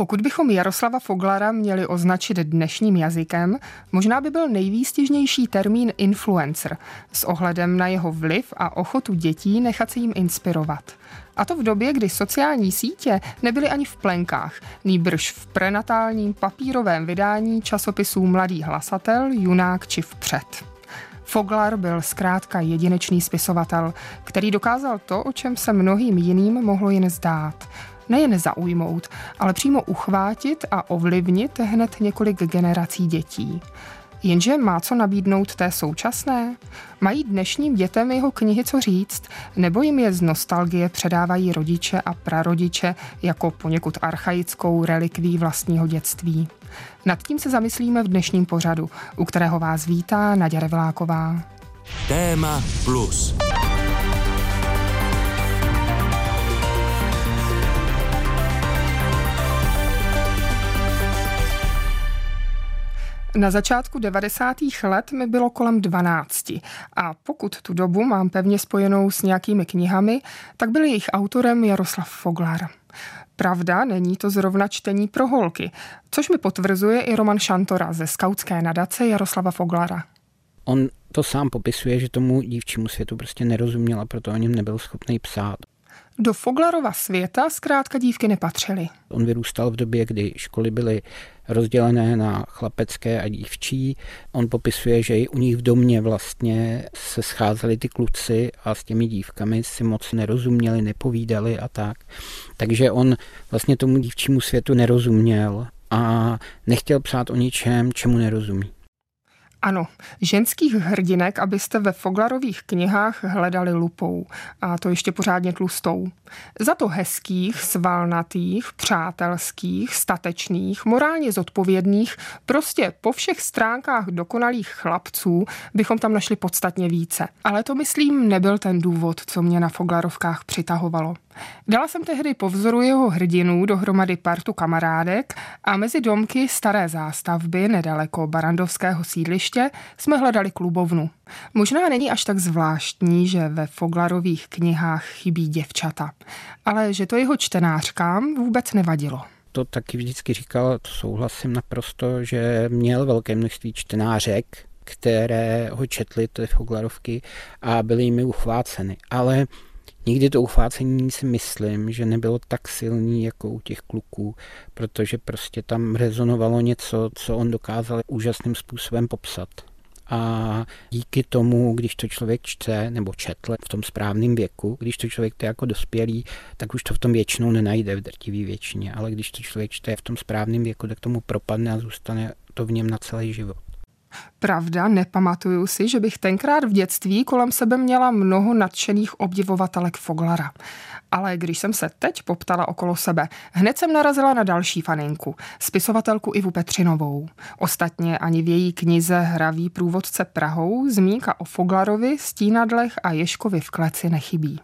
Pokud bychom Jaroslava Foglara měli označit dnešním jazykem, možná by byl nejvýstižnější termín influencer s ohledem na jeho vliv a ochotu dětí nechat se jim inspirovat. A to v době, kdy sociální sítě nebyly ani v plenkách, nýbrž v prenatálním papírovém vydání časopisů Mladý hlasatel, Junák či Vpřed. Foglar byl zkrátka jedinečný spisovatel, který dokázal to, o čem se mnohým jiným mohlo jen zdát – nejen zaujmout, ale přímo uchvátit a ovlivnit hned několik generací dětí. Jenže má co nabídnout té současné? Mají dnešním dětem jeho knihy co říct, nebo jim je z nostalgie předávají rodiče a prarodiče jako poněkud archaickou relikví vlastního dětství? Nad tím se zamyslíme v dnešním pořadu, u kterého vás vítá Naděra Vláková. Téma plus. Na začátku 90. let mi bylo kolem 12 a pokud tu dobu mám pevně spojenou s nějakými knihami, tak byl jejich autorem Jaroslav Foglar. Pravda, není to zrovna čtení pro holky, což mi potvrzuje i Roman Šantora ze skautské nadace Jaroslava Foglara. On to sám popisuje, že tomu dívčímu světu prostě nerozuměl a proto o něm nebyl schopný psát. Do Foglarova světa zkrátka dívky nepatřily. On vyrůstal v době, kdy školy byly rozdělené na chlapecké a dívčí. On popisuje, že i u nich v domě vlastně se scházeli ty kluci a s těmi dívkami si moc nerozuměli, nepovídali a tak. Takže on vlastně tomu dívčímu světu nerozuměl a nechtěl psát o ničem, čemu nerozumí. Ano, ženských hrdinek, abyste ve Foglarových knihách hledali lupou. A to ještě pořádně tlustou. Za to hezkých, svalnatých, přátelských, statečných, morálně zodpovědných, prostě po všech stránkách dokonalých chlapců bychom tam našli podstatně více. Ale to myslím nebyl ten důvod, co mě na Foglarovkách přitahovalo. Dala jsem tehdy po vzoru jeho hrdinů dohromady partu kamarádek a mezi domky staré zástavby nedaleko Barandovského sídliště jsme hledali klubovnu. Možná není až tak zvláštní, že ve Foglarových knihách chybí děvčata, ale že to jeho čtenářkám vůbec nevadilo to taky vždycky říkal, to souhlasím naprosto, že měl velké množství čtenářek, které ho četly, ty Foglarovky, a byly jimi uchváceny. Ale Nikdy to uchvácení si myslím, že nebylo tak silný jako u těch kluků, protože prostě tam rezonovalo něco, co on dokázal úžasným způsobem popsat. A díky tomu, když to člověk čte nebo četl v tom správném věku, když to člověk to jako dospělý, tak už to v tom většinou nenajde v drtivý většině, ale když to člověk čte v tom správném věku, tak tomu propadne a zůstane to v něm na celý život. Pravda, nepamatuju si, že bych tenkrát v dětství kolem sebe měla mnoho nadšených obdivovatelek Foglara. Ale když jsem se teď poptala okolo sebe, hned jsem narazila na další faninku, spisovatelku Ivu Petřinovou. Ostatně ani v její knize Hraví průvodce Prahou zmínka o Foglarovi, Stínadlech a Ješkovi v kleci nechybí.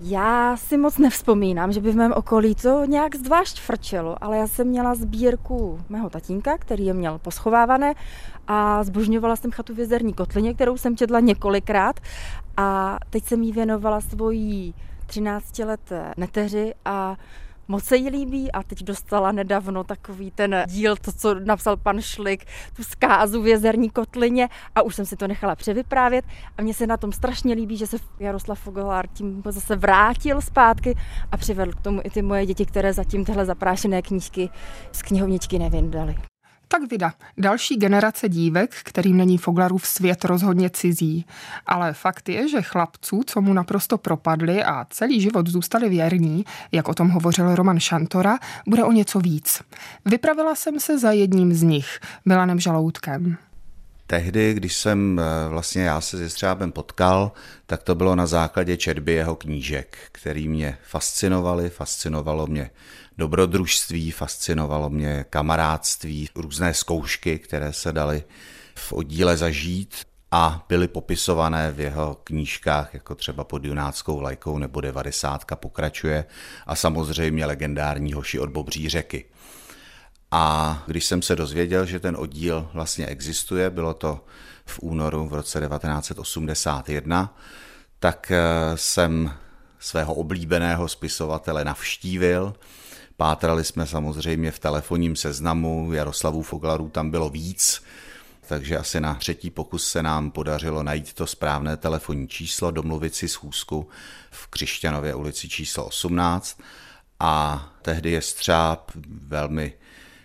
Já si moc nevzpomínám, že by v mém okolí to nějak zvlášť frčelo, ale já jsem měla sbírku mého tatínka, který je měl poschovávané a zbožňovala jsem chatu v jezerní kotlině, kterou jsem četla několikrát. A teď jsem jí věnovala svojí 13 let neteři a moc se jí líbí a teď dostala nedávno takový ten díl, to, co napsal pan Šlik, tu zkázu v jezerní kotlině a už jsem si to nechala převyprávět a mně se na tom strašně líbí, že se Jaroslav Fogelár tím zase vrátil zpátky a přivedl k tomu i ty moje děti, které zatím tyhle zaprášené knížky z knihovničky nevydali. Tak vida, další generace dívek, kterým není Foglarův svět rozhodně cizí. Ale fakt je, že chlapců, co mu naprosto propadli a celý život zůstali věrní, jak o tom hovořil Roman Šantora, bude o něco víc. Vypravila jsem se za jedním z nich, Milanem Žaloutkem. Tehdy, když jsem eh, vlastně já se s Jestřábem potkal, tak to bylo na základě četby jeho knížek, který mě fascinovaly, fascinovalo mě dobrodružství, fascinovalo mě kamarádství, různé zkoušky, které se daly v oddíle zažít a byly popisované v jeho knížkách, jako třeba pod Junáckou lajkou nebo devadesátka pokračuje a samozřejmě legendární hoši od Bobří řeky. A když jsem se dozvěděl, že ten oddíl vlastně existuje, bylo to v únoru v roce 1981, tak eh, jsem svého oblíbeného spisovatele navštívil Pátrali jsme samozřejmě v telefonním seznamu, Jaroslavu Foglarů tam bylo víc, takže asi na třetí pokus se nám podařilo najít to správné telefonní číslo, domluvit si schůzku v Křišťanově ulici číslo 18 a tehdy je střáb velmi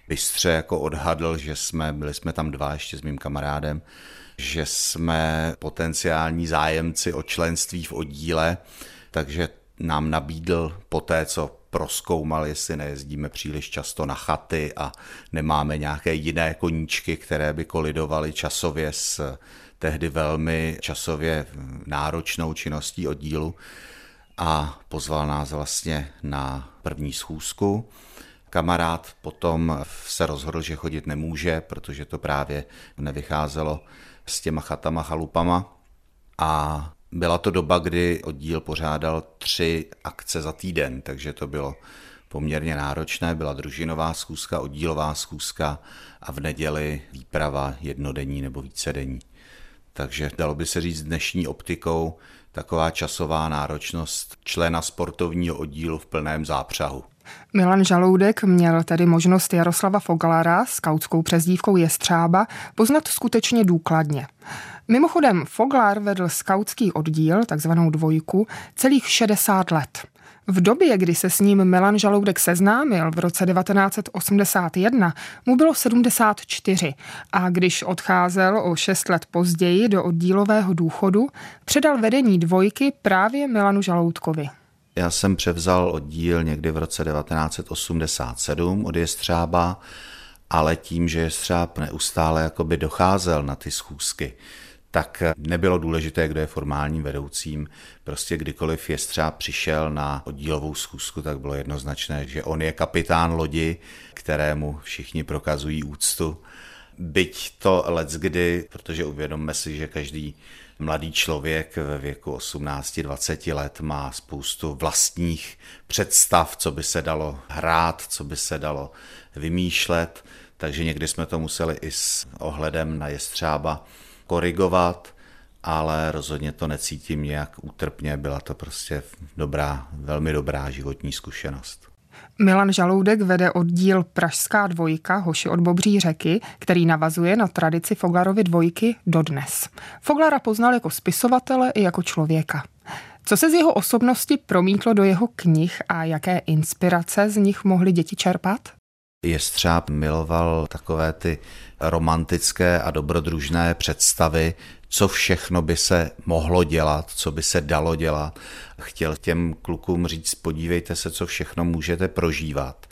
bystře jako odhadl, že jsme, byli jsme tam dva ještě s mým kamarádem, že jsme potenciální zájemci o členství v oddíle, takže nám nabídl po té, co proskoumal, jestli nejezdíme příliš často na chaty a nemáme nějaké jiné koníčky, které by kolidovaly časově s tehdy velmi časově náročnou činností oddílu a pozval nás vlastně na první schůzku. Kamarád potom se rozhodl, že chodit nemůže, protože to právě nevycházelo s těma chatama, chalupama. A byla to doba, kdy oddíl pořádal tři akce za týden, takže to bylo poměrně náročné. Byla družinová schůzka, oddílová schůzka a v neděli výprava jednodenní nebo vícedenní. Takže dalo by se říct dnešní optikou taková časová náročnost člena sportovního oddílu v plném zápřahu. Milan Žaloudek měl tedy možnost Jaroslava Foglara s kautskou přezdívkou Jestřába poznat skutečně důkladně. Mimochodem, Foglar vedl skautský oddíl, takzvanou dvojku, celých 60 let. V době, kdy se s ním Milan Žaloudek seznámil v roce 1981, mu bylo 74 a když odcházel o 6 let později do oddílového důchodu, předal vedení dvojky právě Milanu Žaloudkovi. Já jsem převzal oddíl někdy v roce 1987 od Jestřába, ale tím, že Jestřáb neustále jakoby docházel na ty schůzky, tak nebylo důležité, kdo je formálním vedoucím. Prostě kdykoliv Jestřáb přišel na oddílovou schůzku, tak bylo jednoznačné, že on je kapitán lodi, kterému všichni prokazují úctu. Byť to let's kdy, protože uvědomme si, že každý mladý člověk ve věku 18-20 let má spoustu vlastních představ, co by se dalo hrát, co by se dalo vymýšlet, takže někdy jsme to museli i s ohledem na jestřába korigovat, ale rozhodně to necítím nějak útrpně, byla to prostě dobrá, velmi dobrá životní zkušenost. Milan Žaloudek vede oddíl Pražská dvojka Hoši od Bobří řeky, který navazuje na tradici Foglarovy dvojky dodnes. Foglara poznal jako spisovatele i jako člověka. Co se z jeho osobnosti promítlo do jeho knih a jaké inspirace z nich mohly děti čerpat? Jestřáb miloval takové ty romantické a dobrodružné představy, co všechno by se mohlo dělat, co by se dalo dělat. Chtěl těm klukům říct, podívejte se, co všechno můžete prožívat.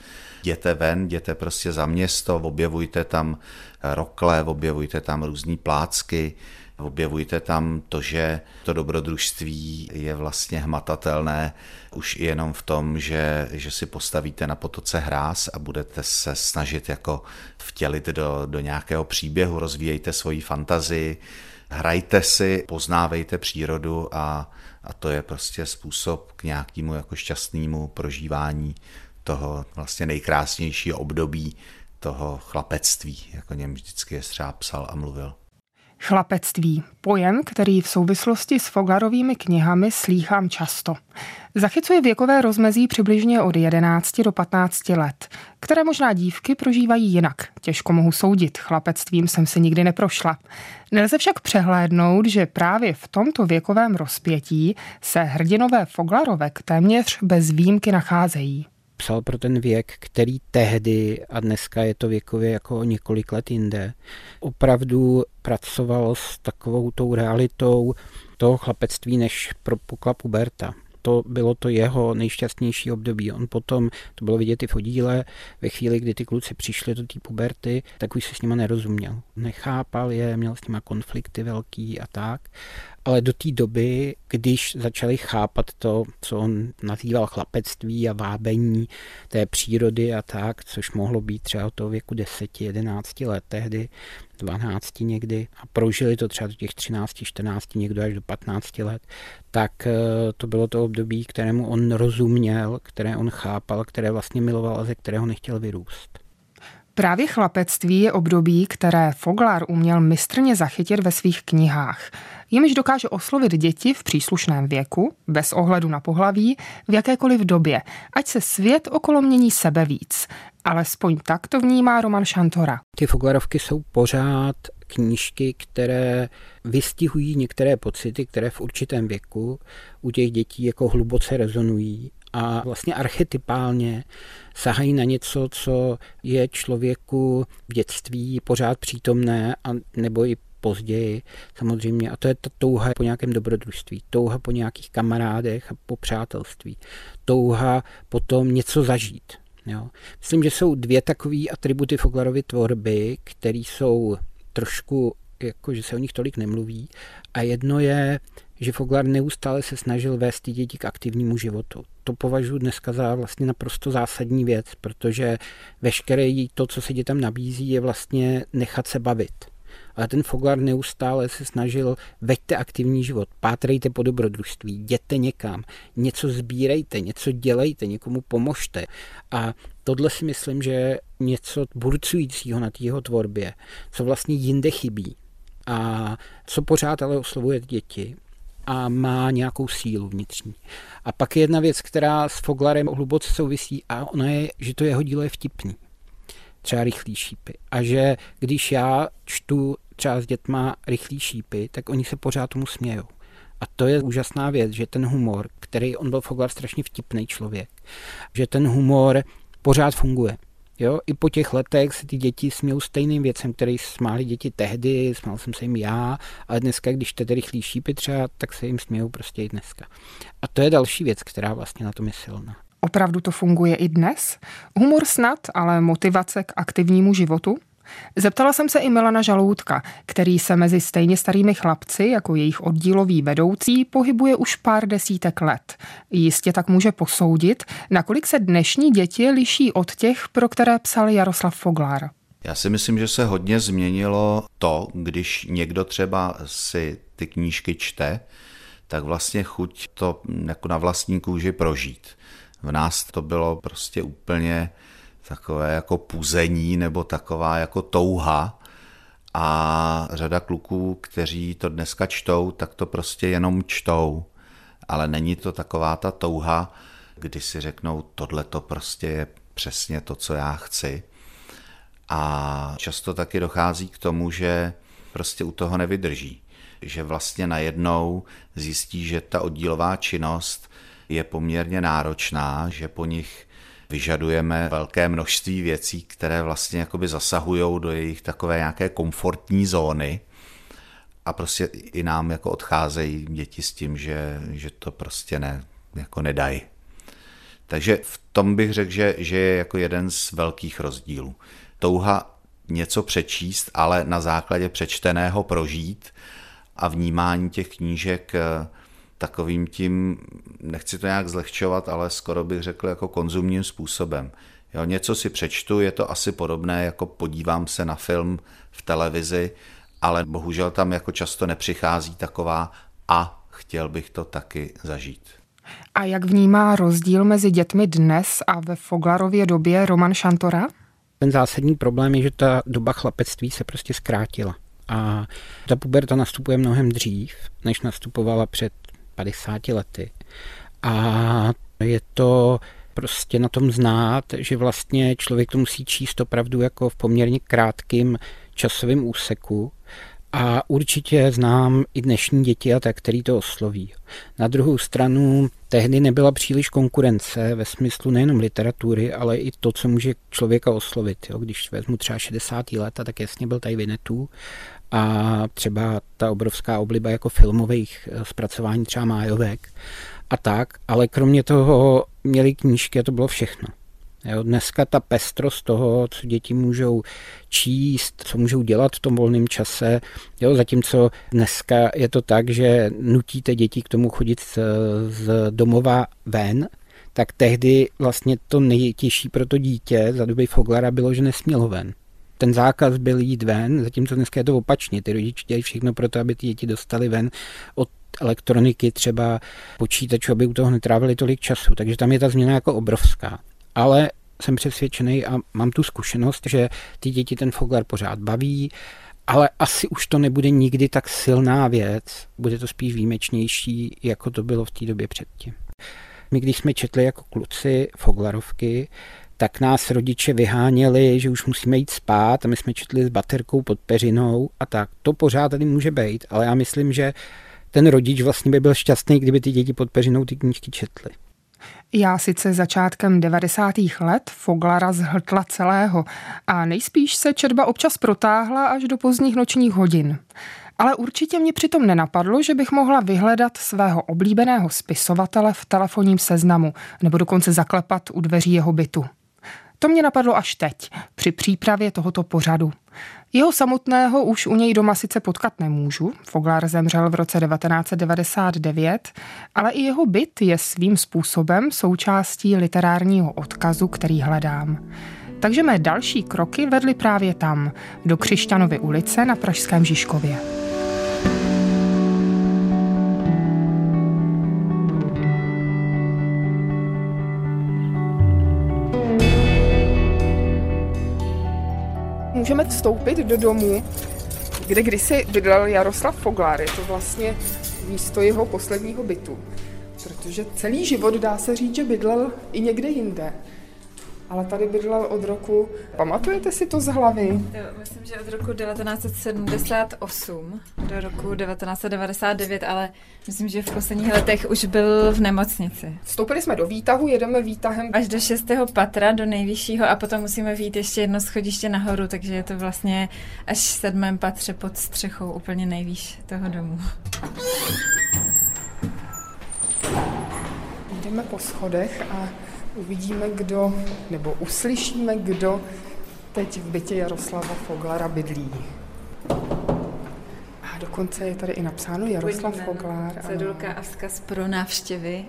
Jděte ven, jděte prostě za město, objevujte tam rokle, objevujte tam různé plácky, Objevujte tam to, že to dobrodružství je vlastně hmatatelné už i jenom v tom, že, že si postavíte na potoce hráz a budete se snažit jako vtělit do, do nějakého příběhu, rozvíjejte svoji fantazii, hrajte si, poznávejte přírodu a, a to je prostě způsob k nějakému jako šťastnému prožívání toho vlastně nejkrásnějšího období toho chlapectví, jako něm vždycky je třeba psal a mluvil. Chlapectví. Pojem, který v souvislosti s Foglarovými knihami slýchám často. Zachycuje věkové rozmezí přibližně od 11 do 15 let, které možná dívky prožívají jinak. Těžko mohu soudit, chlapectvím jsem si nikdy neprošla. Nelze však přehlédnout, že právě v tomto věkovém rozpětí se hrdinové Foglarovek téměř bez výjimky nacházejí psal pro ten věk, který tehdy, a dneska je to věkově jako několik let jinde, opravdu pracoval s takovou tou realitou toho chlapectví, než propukla puberta to bylo to jeho nejšťastnější období. On potom, to bylo vidět i v oddíle, ve chvíli, kdy ty kluci přišli do té puberty, tak už se s nima nerozuměl. Nechápal je, měl s nima konflikty velký a tak. Ale do té doby, když začali chápat to, co on nazýval chlapectví a vábení té přírody a tak, což mohlo být třeba od toho věku 10-11 let tehdy, 12 někdy a prožili to třeba do těch 13, 14, někdo až do 15 let, tak eh, to bylo to období, kterému on rozuměl, které on chápal, které vlastně miloval a ze kterého nechtěl vyrůst. Právě chlapectví je období, které Foglar uměl mistrně zachytit ve svých knihách. Jimž dokáže oslovit děti v příslušném věku, bez ohledu na pohlaví, v jakékoliv době, ať se svět okolo mění sebe víc. Alespoň tak to vnímá Roman Šantora. Ty Foglarovky jsou pořád knížky, které vystihují některé pocity, které v určitém věku u těch dětí jako hluboce rezonují a vlastně archetypálně sahají na něco, co je člověku v dětství pořád přítomné a nebo i později samozřejmě. A to je ta touha po nějakém dobrodružství, touha po nějakých kamarádech a po přátelství, touha potom něco zažít. Jo. Myslím, že jsou dvě takové atributy Foglarovy tvorby, které jsou trošku, jako že se o nich tolik nemluví. A jedno je, že Foglar neustále se snažil vést ty děti k aktivnímu životu. To považuji dneska za vlastně naprosto zásadní věc, protože veškeré to, co se dětem nabízí, je vlastně nechat se bavit ale ten Foglar neustále se snažil, veďte aktivní život, pátrejte po dobrodružství, jděte někam, něco sbírejte, něco dělejte, někomu pomožte. A tohle si myslím, že něco burcujícího na jeho tvorbě, co vlastně jinde chybí. A co pořád ale oslovuje děti, a má nějakou sílu vnitřní. A pak je jedna věc, která s Foglarem hluboce souvisí a ona je, že to jeho dílo je vtipný. Třeba rychlý šípy. A že když já čtu třeba s dětma rychlý šípy, tak oni se pořád tomu smějou. A to je úžasná věc, že ten humor, který on byl Foglar strašně vtipný člověk, že ten humor pořád funguje. Jo, i po těch letech se ty děti smějou stejným věcem, který smáli děti tehdy, smál jsem se jim já, ale dneska, když tedy rychlý šípy třeba, tak se jim smějou prostě i dneska. A to je další věc, která vlastně na tom je silná. Opravdu to funguje i dnes? Humor snad, ale motivace k aktivnímu životu? Zeptala jsem se i Milana Žaloutka, který se mezi stejně starými chlapci, jako jejich oddílový vedoucí, pohybuje už pár desítek let. Jistě tak může posoudit, nakolik se dnešní děti liší od těch, pro které psal Jaroslav Foglár. Já si myslím, že se hodně změnilo to, když někdo třeba si ty knížky čte, tak vlastně chuť to jako na vlastní kůži prožít. V nás to bylo prostě úplně takové jako puzení nebo taková jako touha a řada kluků, kteří to dneska čtou, tak to prostě jenom čtou, ale není to taková ta touha, kdy si řeknou, tohle to prostě je přesně to, co já chci. A často taky dochází k tomu, že prostě u toho nevydrží. Že vlastně najednou zjistí, že ta oddílová činnost je poměrně náročná, že po nich vyžadujeme velké množství věcí, které vlastně jakoby zasahují do jejich takové nějaké komfortní zóny a prostě i nám jako odcházejí děti s tím, že, že to prostě ne, jako nedají. Takže v tom bych řekl, že, že je jako jeden z velkých rozdílů. Touha něco přečíst, ale na základě přečteného prožít a vnímání těch knížek takovým tím, nechci to nějak zlehčovat, ale skoro bych řekl jako konzumním způsobem. Jo, něco si přečtu, je to asi podobné, jako podívám se na film v televizi, ale bohužel tam jako často nepřichází taková a chtěl bych to taky zažít. A jak vnímá rozdíl mezi dětmi dnes a ve Foglarově době Roman Šantora? Ten zásadní problém je, že ta doba chlapectví se prostě zkrátila. A ta puberta nastupuje mnohem dřív, než nastupovala před 50 lety. A je to prostě na tom znát, že vlastně člověk to musí číst opravdu jako v poměrně krátkém časovém úseku. A určitě znám i dnešní děti a tak, který to osloví. Na druhou stranu tehdy nebyla příliš konkurence ve smyslu nejenom literatury, ale i to, co může člověka oslovit. Jo. Když vezmu třeba 60. leta, tak jasně byl tady Vinetu a třeba ta obrovská obliba jako filmových eh, zpracování třeba májovek a tak, ale kromě toho měli knížky a to bylo všechno. Jo, dneska ta pestrost toho, co děti můžou číst, co můžou dělat v tom volném čase, jo, zatímco dneska je to tak, že nutíte děti k tomu chodit z, z domova ven, tak tehdy vlastně to nejtěžší pro to dítě za doby Foglara bylo, že nesmělo ven ten zákaz byl jít ven, zatímco dneska je to opačně. Ty rodiče dělají všechno pro to, aby ty děti dostali ven od elektroniky, třeba počítačů, aby u toho netrávili tolik času. Takže tam je ta změna jako obrovská. Ale jsem přesvědčený a mám tu zkušenost, že ty děti ten Foglar pořád baví, ale asi už to nebude nikdy tak silná věc, bude to spíš výjimečnější, jako to bylo v té době předtím. My když jsme četli jako kluci Foglarovky, tak nás rodiče vyháněli, že už musíme jít spát a my jsme četli s baterkou pod peřinou a tak. To pořád tady může být, ale já myslím, že ten rodič vlastně by byl šťastný, kdyby ty děti pod peřinou ty knížky četly. Já sice začátkem 90. let Foglara zhltla celého a nejspíš se četba občas protáhla až do pozdních nočních hodin. Ale určitě mě přitom nenapadlo, že bych mohla vyhledat svého oblíbeného spisovatele v telefonním seznamu nebo dokonce zaklepat u dveří jeho bytu. To mě napadlo až teď, při přípravě tohoto pořadu. Jeho samotného už u něj doma sice potkat nemůžu, Foglar zemřel v roce 1999, ale i jeho byt je svým způsobem součástí literárního odkazu, který hledám. Takže mé další kroky vedly právě tam, do Křišťanovy ulice na Pražském Žižkově. Vstoupit do domu, kde kdysi bydlel Jaroslav Foglar. Je to vlastně místo jeho posledního bytu. Protože celý život dá se říct, že bydlel i někde jinde ale tady bydlel od roku, pamatujete si to z hlavy? Myslím, že od roku 1978 do roku 1999, ale myslím, že v posledních letech už byl v nemocnici. Vstoupili jsme do výtahu, jedeme výtahem. Až do šestého patra, do nejvyššího a potom musíme vít ještě jedno schodiště nahoru, takže je to vlastně až v sedmém patře pod střechou úplně nejvýš toho domu. Jdeme po schodech a uvidíme, kdo, nebo uslyšíme, kdo teď v bytě Jaroslava Foglara bydlí. A dokonce je tady i napsáno Jaroslav Pojďme, Foglar. Cedulka a vzkaz pro návštěvy.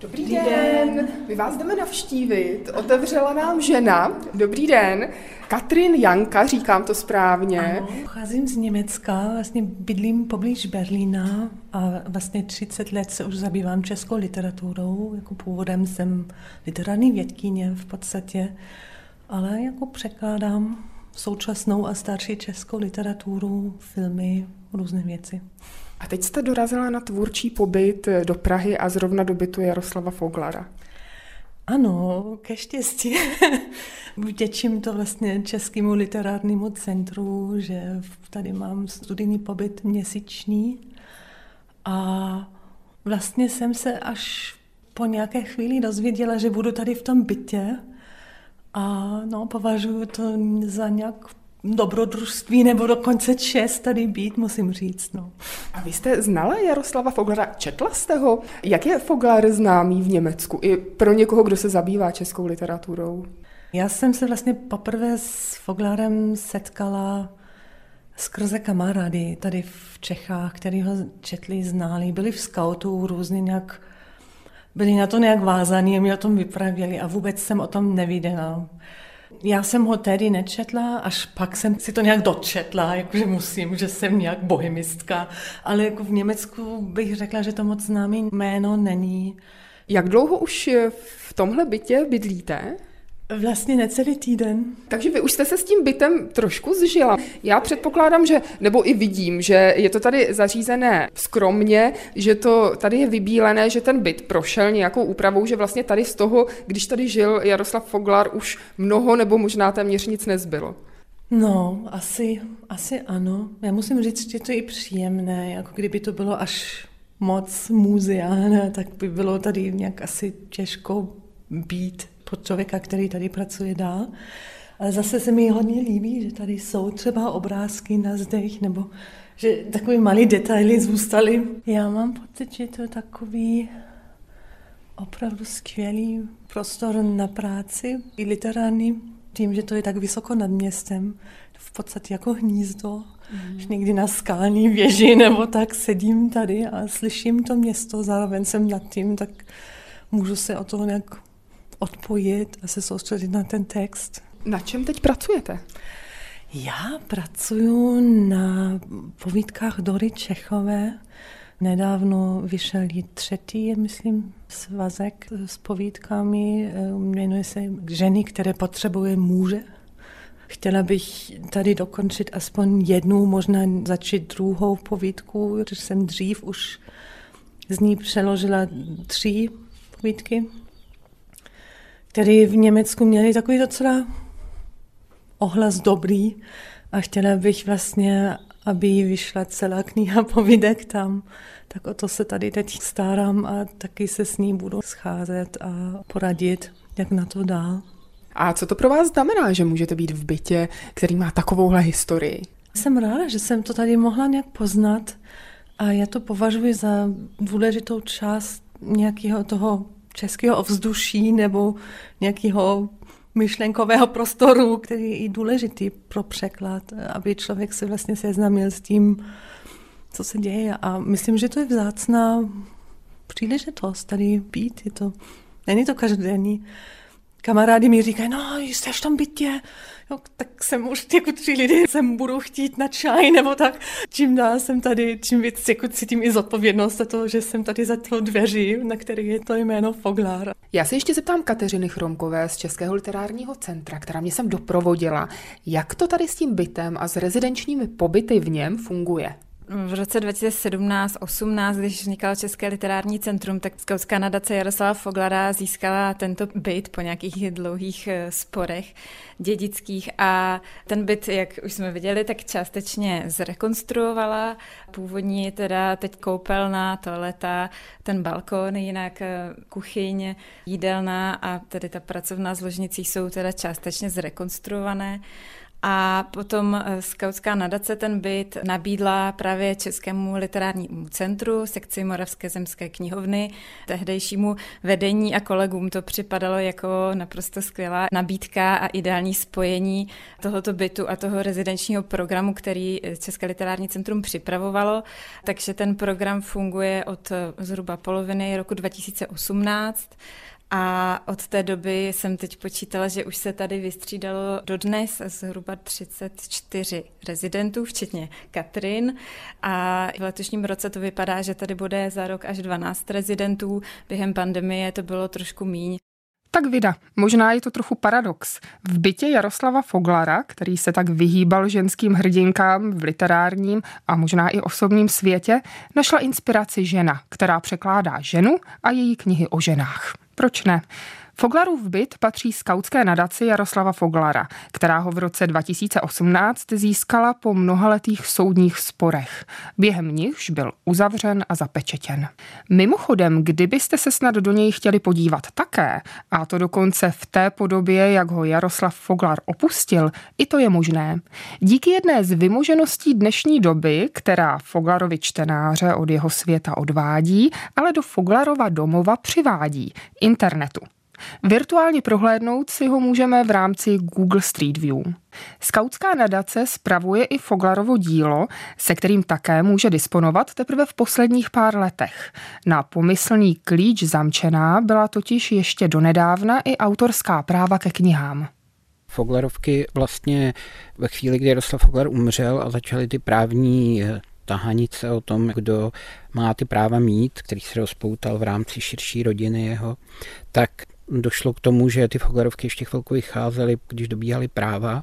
Dobrý den. den, my vás jdeme navštívit. Otevřela nám žena. Dobrý den. Katrin Janka, říkám to správně. Ano, pocházím z Německa, vlastně bydlím poblíž Berlína a vlastně 30 let se už zabývám českou literaturou. Jako původem jsem literární vědkyně v podstatě, ale jako překládám současnou a starší českou literaturu, filmy, různé věci. A teď jste dorazila na tvůrčí pobyt do Prahy a zrovna do bytu Jaroslava Foglara. Ano, ke štěstí. Vděčím to vlastně Českému literárnímu centru, že tady mám studijní pobyt měsíční. A vlastně jsem se až po nějaké chvíli dozvěděla, že budu tady v tom bytě. A no, považuji to za nějak dobrodružství nebo dokonce čest tady být, musím říct. No. A vy jste znala Jaroslava Foglara? Četla jste ho? Jak je Foglar známý v Německu? I pro někoho, kdo se zabývá českou literaturou? Já jsem se vlastně poprvé s Foglarem setkala skrze kamarády tady v Čechách, který ho četli, znali, byli v skautu různě nějak, byli na to nějak vázaní a mi o tom vyprávěli a vůbec jsem o tom neviděla. Já jsem ho tedy nečetla, až pak jsem si to nějak dočetla, jakože musím, že jsem nějak bohemistka, ale jako v Německu bych řekla, že to moc známý jméno není. Jak dlouho už v tomhle bytě bydlíte? Vlastně necelý týden. Takže vy už jste se s tím bytem trošku zžila. Já předpokládám, že, nebo i vidím, že je to tady zařízené skromně, že to tady je vybílené, že ten byt prošel nějakou úpravou, že vlastně tady z toho, když tady žil Jaroslav Foglar, už mnoho nebo možná téměř nic nezbylo. No, asi, asi ano. Já musím říct, že to je i příjemné, jako kdyby to bylo až moc muzeálné, tak by bylo tady nějak asi těžko být pro člověka, který tady pracuje dál. Ale zase se mi hodně líbí, že tady jsou třeba obrázky na zdech, nebo že takové malé detaily zůstaly. Já mám pocit, že to je takový opravdu skvělý prostor na práci, i literární, tím, že to je tak vysoko nad městem, v podstatě jako hnízdo. Mm. Že někdy na skalní věži nebo tak sedím tady a slyším to město, zároveň jsem nad tím, tak můžu se o to nějak odpojit a se soustředit na ten text. Na čem teď pracujete? Já pracuji na povídkách Dory Čechové, Nedávno vyšel i třetí, myslím, svazek s povídkami, jmenuje se Ženy, které potřebuje muže. Chtěla bych tady dokončit aspoň jednu, možná začít druhou povídku, protože jsem dřív už z ní přeložila tři povídky, které v Německu měly takový docela ohlas dobrý a chtěla bych vlastně, aby vyšla celá kniha povídek tam. Tak o to se tady teď starám a taky se s ní budu scházet a poradit, jak na to dál. A co to pro vás znamená, že můžete být v bytě, který má takovouhle historii? Jsem ráda, že jsem to tady mohla nějak poznat a já to považuji za důležitou část nějakého toho českého ovzduší nebo nějakého myšlenkového prostoru, který je i důležitý pro překlad, aby člověk se vlastně seznámil s tím, co se děje. A myslím, že to je vzácná příležitost tady být. Je to, není to každodenní kamarádi mi říkají, no, jste v tom bytě, jo, tak jsem už jako tři lidi, jsem budu chtít na čaj nebo tak. Čím dál jsem tady, čím víc jako cítím i zodpovědnost za to, že jsem tady za to dveří, na který je to jméno Foglár. Já se ještě zeptám Kateřiny Chromkové z Českého literárního centra, která mě sem doprovodila. Jak to tady s tím bytem a s rezidenčními pobyty v něm funguje? V roce 2017-18, když vznikalo České literární centrum, tak skautská nadace Jaroslava Foglara získala tento byt po nějakých dlouhých eh, sporech dědických a ten byt, jak už jsme viděli, tak částečně zrekonstruovala. Původní teda teď koupelna, toaleta, ten balkon, jinak eh, kuchyň, jídelna a tedy ta pracovná s ložnicí jsou teda částečně zrekonstruované. A potom eh, skautská nadace ten byt nabídla právě Českému literárnímu centru, sekci Moravské zemské knihovny, tehdejšímu vedení a kolegům to připadalo jako naprosto skvělá nabídka a ideální spojení tohoto bytu a toho rezidenčního programu, který eh, České literární centrum připravovalo. Takže ten program funguje od eh, zhruba poloviny roku 2018 a od té doby jsem teď počítala, že už se tady vystřídalo dodnes zhruba 34 rezidentů, včetně Katrin. A v letošním roce to vypadá, že tady bude za rok až 12 rezidentů. Během pandemie to bylo trošku míň. Tak vida, možná je to trochu paradox. V bytě Jaroslava Foglara, který se tak vyhýbal ženským hrdinkám v literárním a možná i osobním světě, našla inspiraci žena, která překládá ženu a její knihy o ženách. Proč ne? Foglarův byt patří skautské nadaci Jaroslava Foglara, která ho v roce 2018 získala po mnohaletých soudních sporech. Během nichž byl uzavřen a zapečetěn. Mimochodem, kdybyste se snad do něj chtěli podívat také, a to dokonce v té podobě, jak ho Jaroslav Foglar opustil, i to je možné. Díky jedné z vymožeností dnešní doby, která Foglarovi čtenáře od jeho světa odvádí, ale do Foglarova domova přivádí internetu. Virtuálně prohlédnout si ho můžeme v rámci Google Street View. Skautská nadace spravuje i Foglarovo dílo, se kterým také může disponovat teprve v posledních pár letech. Na pomyslný klíč zamčená byla totiž ještě donedávna i autorská práva ke knihám. Foglarovky vlastně ve chvíli, kdy Jaroslav Foglar umřel a začaly ty právní eh, tahanice o tom, kdo má ty práva mít, který se rozpoutal v rámci širší rodiny jeho, tak došlo k tomu, že ty Foglarovky ještě chvilku vycházely, když dobíhaly práva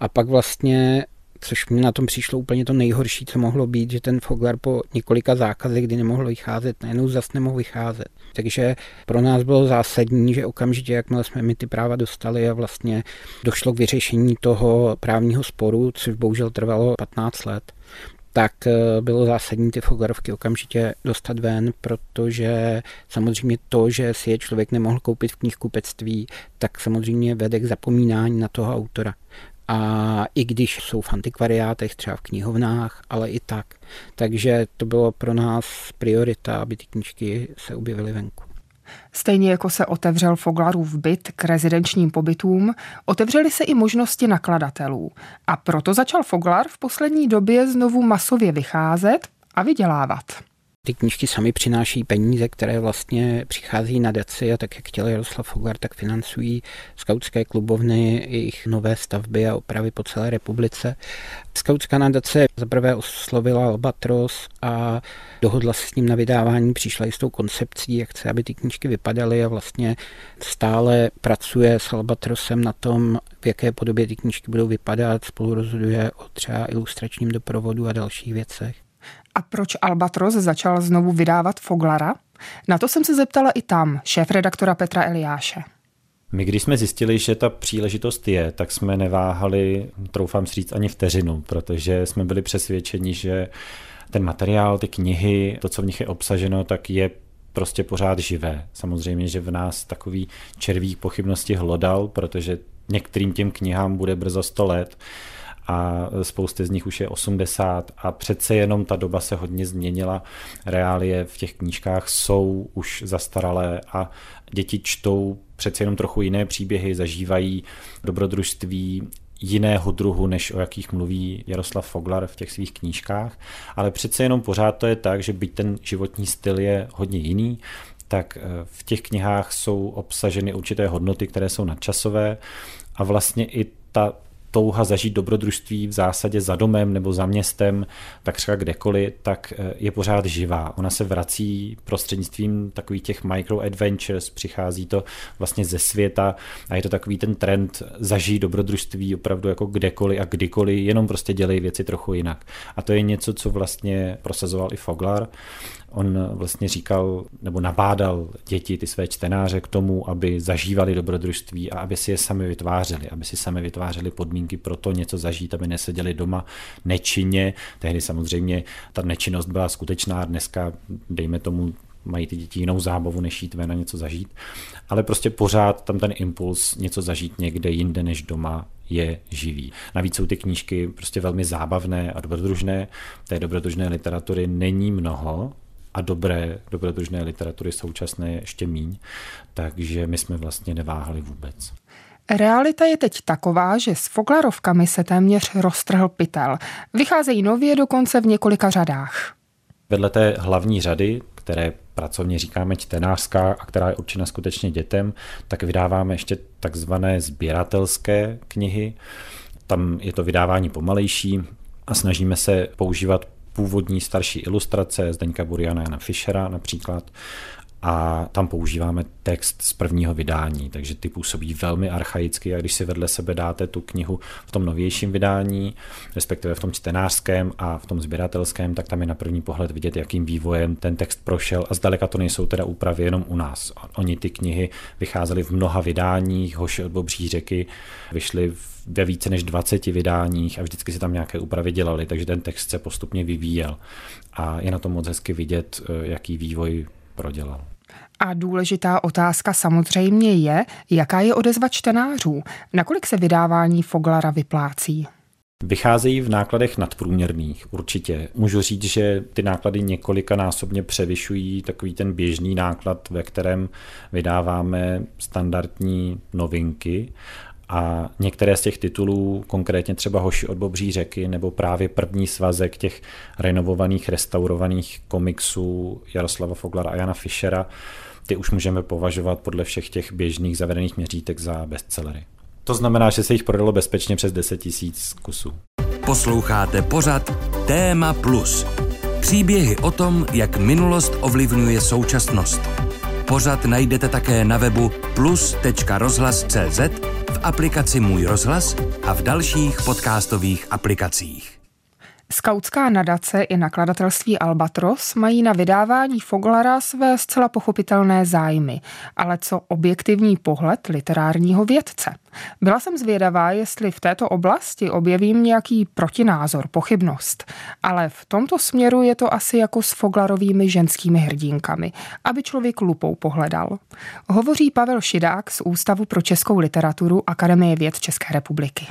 a pak vlastně což mi na tom přišlo úplně to nejhorší, co mohlo být, že ten Foglar po několika zákazech, kdy nemohl vycházet, najednou zase nemohl vycházet. Takže pro nás bylo zásadní, že okamžitě, jakmile jsme mi ty práva dostali a vlastně došlo k vyřešení toho právního sporu, což bohužel trvalo 15 let, tak eh, bylo zásadní ty fogarovky okamžitě dostat ven, protože samozřejmě to, že si je člověk nemohl koupit v knihkupectví, tak samozřejmě vede k zapomínání na toho autora. A i když jsou v antikvariátech, třeba v knihovnách, ale i tak. Takže to bylo pro nás priorita, aby ty knížky se objevily venku. Stejně jako se otevřel Foglarův byt k rezidenčním pobytům, otevřely se i možnosti nakladatelů. A proto začal Foglar v poslední době znovu masově vycházet a vydělávat. Ty knížky sami přináší peníze, které vlastně přichází na daci a tak, jak chtěl Jaroslav Foglar, tak financují skautské klubovny, jejich nové stavby a opravy po celé republice. Skautská nadace zaprvé oslovila Albatros a dohodla se s ním na vydávání, přišla i s tou koncepcí, jak chce, aby ty knížky vypadaly a vlastně stále pracuje s Albatrosem na tom, v jaké podobě ty knížky budou vypadat, spolu rozhoduje o třeba ilustračním doprovodu a dalších věcech. A proč Albatros začal znovu vydávat Foglara? Na to jsem se zeptala i tam, šéf-redaktora Petra Eliáše. My když jsme zjistili, že ta příležitost je, tak jsme neváhali, troufám si říct, ani vteřinu, protože jsme byli přesvědčeni, že ten materiál, ty knihy, to, co v nich je obsaženo, tak je prostě pořád živé. Samozřejmě, že v nás takový červík pochybnosti hlodal, protože některým těm knihám bude brzo 100 let a spousty z nich už je 80 a přece jenom ta doba se hodně změnila. Reálie v těch knížkách jsou už zastaralé a děti čtou přece jenom trochu jiné příběhy, zažívají dobrodružství jiného druhu, než o jakých mluví Jaroslav Foglar v těch svých knížkách, ale přece jenom pořád to je tak, že byť ten životní styl je hodně jiný, tak eh, v těch knihách jsou obsaženy určité hodnoty, které jsou nadčasové a vlastně i ta touha zažít dobrodružství v zásadě za domem nebo za městem, tak třeba kdekoliv, tak eh, je pořád živá. Ona se vrací prostřednictvím takových těch micro adventures, přichází to vlastně ze světa a je to takový ten trend zažít dobrodružství opravdu jako kdekoliv a kdykoliv, jenom prostě dělej věci trochu jinak. A to je něco, co vlastně prosazoval i Foglar On vlastně říkal nebo nabádal děti, ty své čtenáře k tomu, aby zažívali dobrodružství a aby si je sami vytvářeli, aby si sami vytvářeli podmínky pro to něco zažít, aby neseděli doma nečinně. Tehdy samozřejmě ta nečinnost byla skutečná, dneska dejme tomu mají ty děti jinou zábavu, než jít ven a něco zažít. Ale prostě pořád tam ten impuls něco zažít někde jinde než doma je živý. Navíc jsou ty knížky prostě velmi zábavné a dobrodružné. Té dobrodružné literatury není mnoho, a dobré, dobrodružné literatury současné ještě míň, takže my jsme vlastně neváhali vůbec. Realita je teď taková, že s Foglarovkami se téměř roztrhl pytel. Vycházejí nově dokonce v několika řadách. Vedle té hlavní řady, které pracovně říkáme čtenářská a která je určena skutečně dětem, tak vydáváme ještě takzvané sběratelské knihy. Tam je to vydávání pomalejší a snažíme se používat původní starší ilustrace Zdeňka Buriana Jana Fischera například a tam používáme text z prvního vydání, takže ty působí velmi archaicky a když si vedle sebe dáte tu knihu v tom novějším vydání, respektive v tom čtenářském a v tom sběratelském, tak tam je na první pohled vidět, jakým vývojem ten text prošel a zdaleka to nejsou teda úpravy jenom u nás. Oni ty knihy vycházely v mnoha vydáních, Hoši od Bobří řeky vyšly ve více než 20 vydáních a vždycky si tam nějaké úpravy dělali, takže ten text se postupně vyvíjel a je na tom moc hezky vidět, jaký vývoj prodělal. A důležitá otázka samozřejmě je, jaká je odezva čtenářů. Nakolik se vydávání Foglara vyplácí? Vycházejí v nákladech nadprůměrných, určitě. Můžu říct, že ty náklady několikanásobně převyšují takový ten běžný náklad, ve kterém vydáváme standardní novinky a některé z těch titulů, konkrétně třeba Hoši od Bobří řeky, nebo právě první svazek těch renovovaných, restaurovaných komiksů Jaroslava Foglara a Jana Fischera, ty už můžeme považovat podle všech těch běžných zavedených měřítek za bestsellery. To znamená, že se jich prodalo bezpečně přes 10 tisíc kusů. Posloucháte pořad Téma Plus. Příběhy o tom, jak minulost ovlivňuje současnost. Pořad najdete také na webu plus.rozhlas.cz v aplikaci Můj rozhlas a v dalších podcastových aplikacích. Skautská nadace i nakladatelství Albatros mají na vydávání Foglara své zcela pochopitelné zájmy, ale co objektivní pohled literárního vědce. Byla jsem zvědavá, jestli v této oblasti objevím nějaký protinázor, pochybnost, ale v tomto směru je to asi jako s Foglarovými ženskými hrdinkami, aby člověk lupou pohledal. Hovoří Pavel Šidák z Ústavu pro českou literaturu Akademie věd České republiky.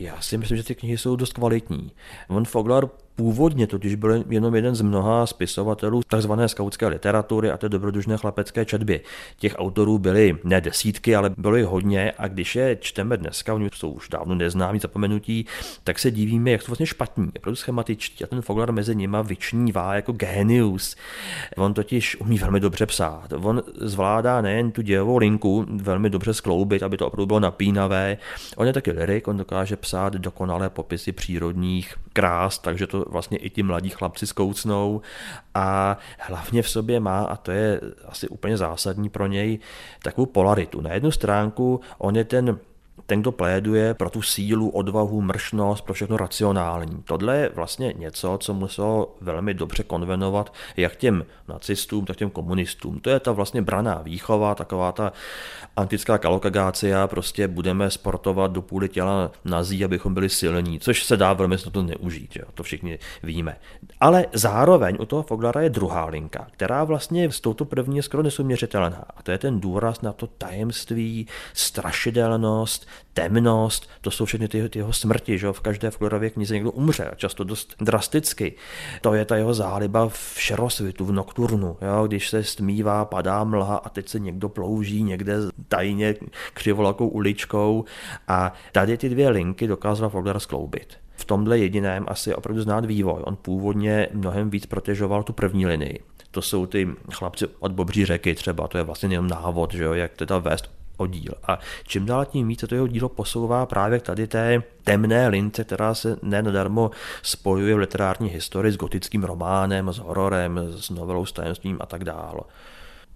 Já si myslím, že ty knihy jsou dost kvalitní. On Foglar Původně totiž byl jenom jeden z mnoha spisovatelů tzv. skautské literatury a té dobrodružné chlapecké četby. Těch autorů byly ne desítky, ale bylo jich hodně a když je čteme dneska, oni jsou už dávno neznámí, zapomenutí, tak se divíme, jak jsou vlastně špatní, opravdu schematičtí a ten Foglar mezi nima vyčnívá jako genius. On totiž umí velmi dobře psát. On zvládá nejen tu dějovou linku velmi dobře skloubit, aby to opravdu bylo napínavé. On je taky lirik, on dokáže psát dokonalé popisy přírodních krás, takže to vlastně i ti mladí chlapci zkoucnou a hlavně v sobě má, a to je asi úplně zásadní pro něj, takovou polaritu. Na jednu stránku on je ten ten, kdo pléduje pro tu sílu, odvahu, mršnost, pro všechno racionální. Tohle je vlastně něco, co muselo velmi dobře konvenovat jak těm nacistům, tak těm komunistům. To je ta vlastně braná výchova, taková ta antická kalokagácia, prostě budeme sportovat do půly těla nazí, abychom byli silní, což se dá velmi to neužít, jo? to všichni víme. Ale zároveň u toho Foglara je druhá linka, která vlastně s touto první je skoro nesuměřitelná. A to je ten důraz na to tajemství, strašidelnost, temnost, to jsou všechny ty, ty jeho smrti, že v každé Florově knize někdo umře, často dost drasticky. To je ta jeho záliba v šerosvitu, v nokturnu, jo? když se stmívá, padá mlha a teď se někdo plouží někde tajně křivolakou uličkou a tady ty dvě linky dokázal Fogler skloubit v tomhle jediném asi opravdu znát vývoj. On původně mnohem víc protěžoval tu první linii. To jsou ty chlapci od Bobří řeky třeba, to je vlastně jenom návod, že jo, jak teda vést oddíl. A čím dál tím více to jeho dílo posouvá právě k tady té temné lince, která se nenadarmo spojuje v literární historii s gotickým románem, s hororem, s novelou s tajemstvím a tak dále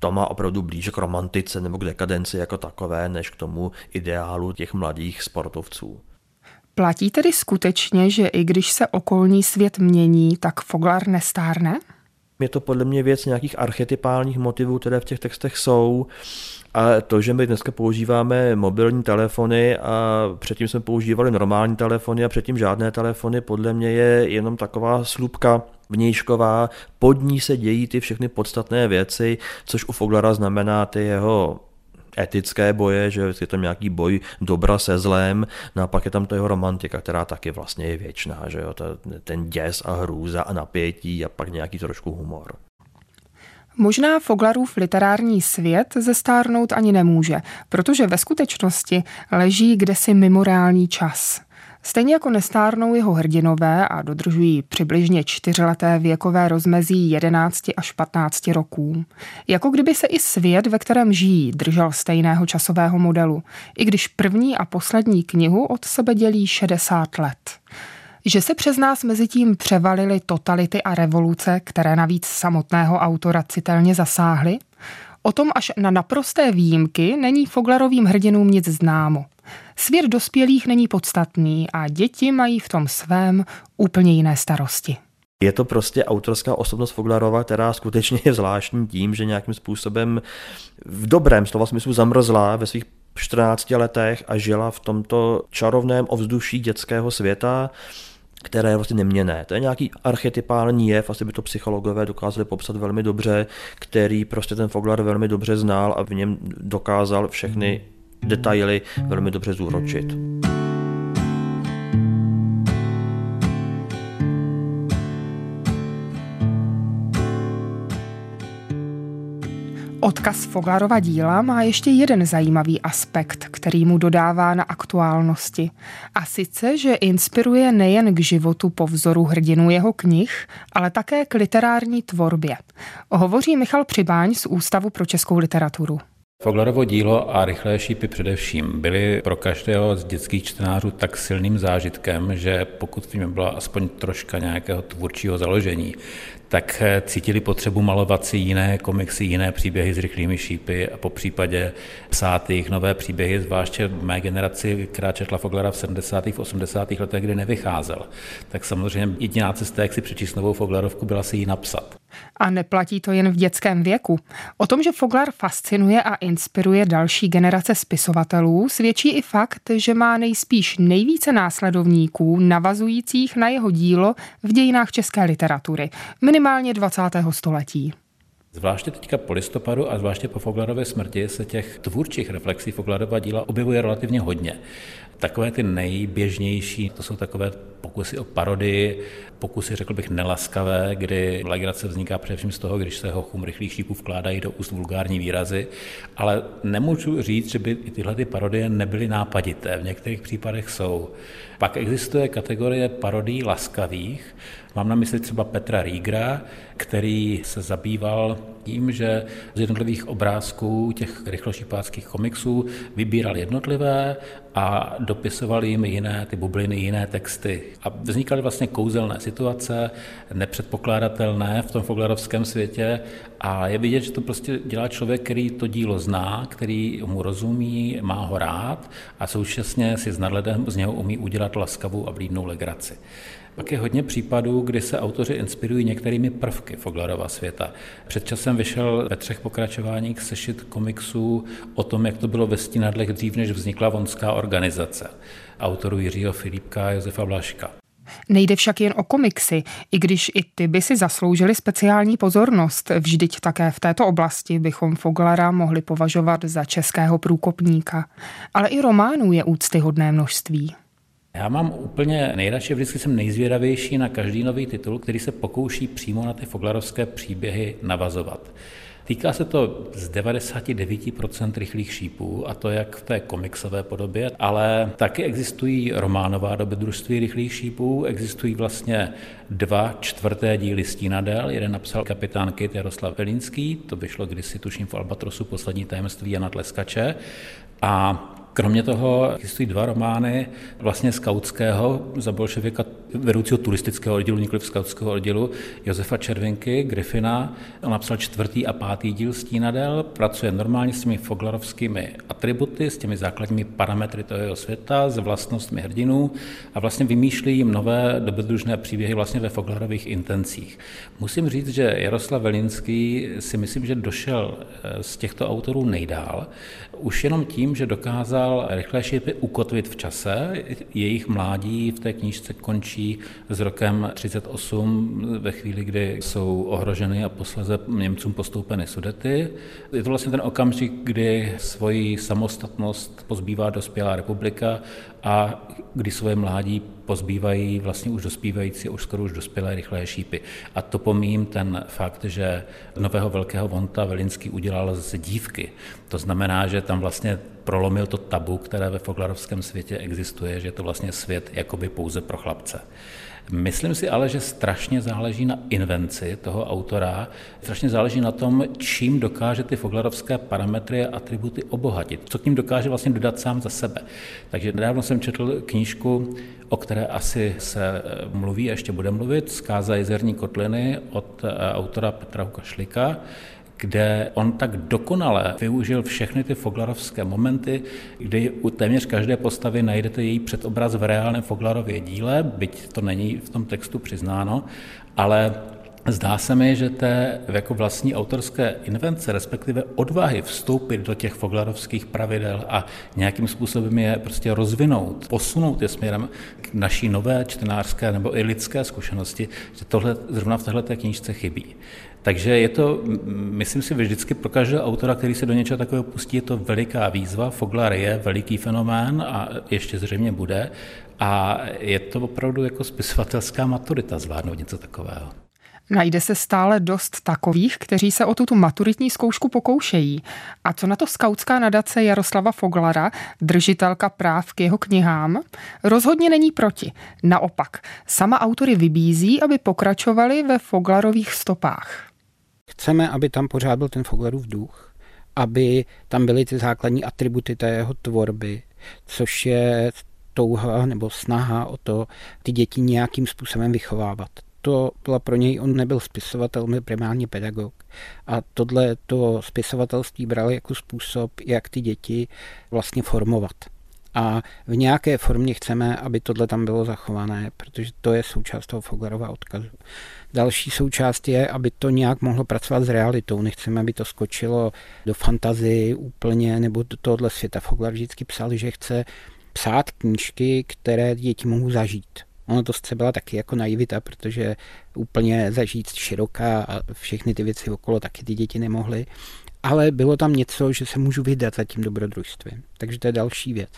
to má opravdu blíže k romantice nebo k dekadenci jako takové, než k tomu ideálu těch mladých sportovců. Platí tedy skutečně, že i když se okolní svět mění, tak Foglar nestárne? Je to podle mě věc nějakých archetypálních motivů, které v těch textech jsou. A to, že my dneska používáme mobilní telefony a předtím jsme používali normální telefony a předtím žádné telefony, podle mě je jenom taková slupka vnějšková, pod ní se dějí ty všechny podstatné věci, což u Foglara znamená ty jeho etické boje, že je tam nějaký boj dobra se zlem, no a pak je tam ta jeho romantika, která taky vlastně je věčná, že jo, ten děs a hrůza a napětí a pak nějaký trošku humor. Možná Foglarův literární svět zestárnout ani nemůže, protože ve skutečnosti leží kdesi mimoriální čas. Stejně jako nestárnou jeho hrdinové a dodržují přibližně čtyřleté věkové rozmezí 11 až 15 roků. Jako kdyby se i svět, ve kterém žijí, držel stejného časového modelu, i když první a poslední knihu od sebe dělí 60 let. Že se přes nás mezi tím převalily totality a revoluce, které navíc samotného autora citelně zasáhly? O tom až na naprosté výjimky není Foglarovým hrdinům nic známo. Svět dospělých není podstatný a děti mají v tom svém úplně jiné starosti. Je to prostě autorská osobnost Foglarova, která skutečně je zvláštní tím, že nějakým způsobem v dobrém slova smyslu zamrzla ve svých 14 letech a žila v tomto čarovném ovzduší dětského světa, které je vlastně neměné. To je nějaký archetypální jev, asi by to psychologové dokázali popsat velmi dobře, který prostě ten Foglar velmi dobře znal a v něm dokázal všechny detaily velmi dobře zúročit. Odkaz Foglarova díla má ještě jeden zajímavý aspekt, který mu dodává na aktuálnosti. A sice, že inspiruje nejen k životu po vzoru hrdinů jeho knih, ale také k literární tvorbě. Hovoří Michal Přibáň z Ústavu pro českou literaturu. Foglarovo dílo a Rychlé šípy především byly pro každého z dětských čtenářů tak silným zážitkem, že pokud v něm byla aspoň troška nějakého tvůrčího založení, tak eh, cítili potřebu malovat si jiné komiksy, jiné příběhy s rychlými šípy a po případě psát jejich nové příběhy, zvláště v mé generaci, která četla Foglera v 70. a 80. letech, kdy nevycházel. Tak samozřejmě jediná cesta, jak si přečíst novou Foglerovku, byla si ji napsat. A neplatí to jen v dětském věku. O tom, že Foglar fascinuje a inspiruje další generace spisovatelů, svědčí i fakt, že má nejspíš nejvíce následovníků navazujících na jeho dílo v dějinách české literatury, minimálně 20. století. Zvláště teďka po listopadu a zvláště po Foglarově smrti se těch tvůrčích reflexí Foglarova díla objevuje relativně hodně. Takové ty nejběžnější, to jsou takové pokusy o parodii, pokusy, řekl bych, nelaskavé, kdy legrace vzniká především z toho, když se hochům rychlých šípů vkládají do úst vulgární výrazy, ale nemůžu říct, že by i tyhle ty parodie nebyly nápadité. V některých případech jsou. Pak existuje kategorie parodií laskavých. Mám na mysli třeba Petra Rígra, který se zabýval tím, že z jednotlivých obrázků těch rychlošipáckých komiksů vybíral jednotlivé a dopisoval jim jiné ty bubliny, jiné texty. A vznikaly vlastně kouzelné situace, nepředpokládatelné v tom foglarovském světě a je vidět, že to prostě dělá člověk, který to dílo zná, který mu rozumí, má ho rád a současně si s nadhledem z něho umí udělat laskavou a blídnou legraci. Pak je hodně případů, kdy se autoři inspirují některými prvky Foglarova světa. Před časem vyšel ve třech pokračováních sešit komiksů o tom, jak to bylo ve Stínadlech dřív, než vznikla vonská organizace. Autorů Jiřího Filipka a Josefa Blaška. Nejde však jen o komiksy, i když i ty by si zasloužili speciální pozornost. Vždyť také v této oblasti bychom Foglara mohli považovat za českého průkopníka. Ale i románů je úctyhodné množství. Já mám úplně nejradši, vždycky jsem nejzvědavější na každý nový titul, který se pokouší přímo na ty foglarovské příběhy navazovat. Týká se to z 99% rychlých šípů, a to jak v té komiksové podobě, ale taky existují románová dobrodružství rychlých šípů, existují vlastně dva čtvrté díly Stínadel, jeden napsal kapitán Kit Jaroslav Velínský, to vyšlo kdysi tuším v Albatrosu poslední tajemství Jana Tleskače, a Kromě toho existují dva romány vlastně skautského za bolševika vedoucího turistického oddělu, nikoli skautského oddělu, Josefa Červinky, Griffina. On napsal čtvrtý a pátý díl Stínadel, pracuje normálně s těmi foglarovskými atributy, s těmi základními parametry toho světa, s vlastnostmi hrdinů a vlastně vymýšlí jim nové dobrodružné příběhy vlastně ve foglarových intencích. Musím říct, že Jaroslav Velinský si myslím, že došel eh, z těchto autorů nejdál, už jenom tím, že dokázal rychlé šipy ukotvit v čase. Jejich mládí v té knížce končí s rokem 38, ve chvíli, kdy jsou ohroženy a posleze Němcům postoupeny sudety. Je to vlastně ten okamžik, kdy svoji samostatnost pozbývá dospělá republika a kdy svoje mládí pozbývají vlastně už dospívající, už skoro už dospělé rychlé šípy. A to pomím ten fakt, že nového velkého Vonta Velinský udělal z dívky. To znamená, že tam vlastně prolomil to tabu, které ve foglarovském světě existuje, že je to vlastně svět jakoby pouze pro chlapce. Myslím si ale, že strašně záleží na invenci toho autora, strašně záleží na tom, čím dokáže ty foglarovské parametry a atributy obohatit, co k ním dokáže vlastně dodat sám za sebe. Takže nedávno jsem četl knížku, o které asi se mluví a ještě bude mluvit, Zkáza jezerní kotliny od eh, autora Petra Hukašlika, kde on tak dokonale využil všechny ty foglarovské momenty, kdy u téměř každé postavy najdete její předobraz v reálném Foglarově díle, byť to není v tom textu přiznáno, ale Zdá se mi, že té jako vlastní autorské invence, respektive odvahy vstoupit do těch foglarovských pravidel a nějakým způsobem je prostě rozvinout, posunout je směrem k naší nové čtenářské nebo i lidské zkušenosti, že tohle zrovna v této knížce chybí. Takže je to, myslím si, vždycky pro každého autora, který se do něčeho takového pustí, je to veliká výzva. Foglar je veliký fenomén a ještě zřejmě bude. A je to opravdu jako spisovatelská maturita zvládnout něco takového. Najde se stále dost takových, kteří se o tuto maturitní zkoušku pokoušejí. A co na to skautská nadace Jaroslava Foglara, držitelka práv k jeho knihám? Rozhodně není proti. Naopak, sama autory vybízí, aby pokračovali ve Foglarových stopách. Chceme, aby tam pořád byl ten Foglerův duch, aby tam byly ty základní atributy té jeho tvorby, což je touha nebo snaha o to ty děti nějakým způsobem vychovávat. To byla pro něj, on nebyl spisovatel, byl primárně pedagog. A tohle to spisovatelství bral jako způsob, jak ty děti vlastně formovat. A v nějaké formě chceme, aby tohle tam bylo zachované, protože to je součást toho Foglerova odkazu. Další součást je, aby to nějak mohlo pracovat s realitou. Nechceme, aby to skočilo do fantazy úplně nebo do tohohle světa. Fogler vždycky psal, že chce psát knížky, které děti mohou zažít. Ono to se byla taky jako naivita, protože úplně zažít široká a všechny ty věci okolo taky ty děti nemohly ale bylo tam něco, že se můžu vydat za tím dobrodružstvím. Takže to je další věc.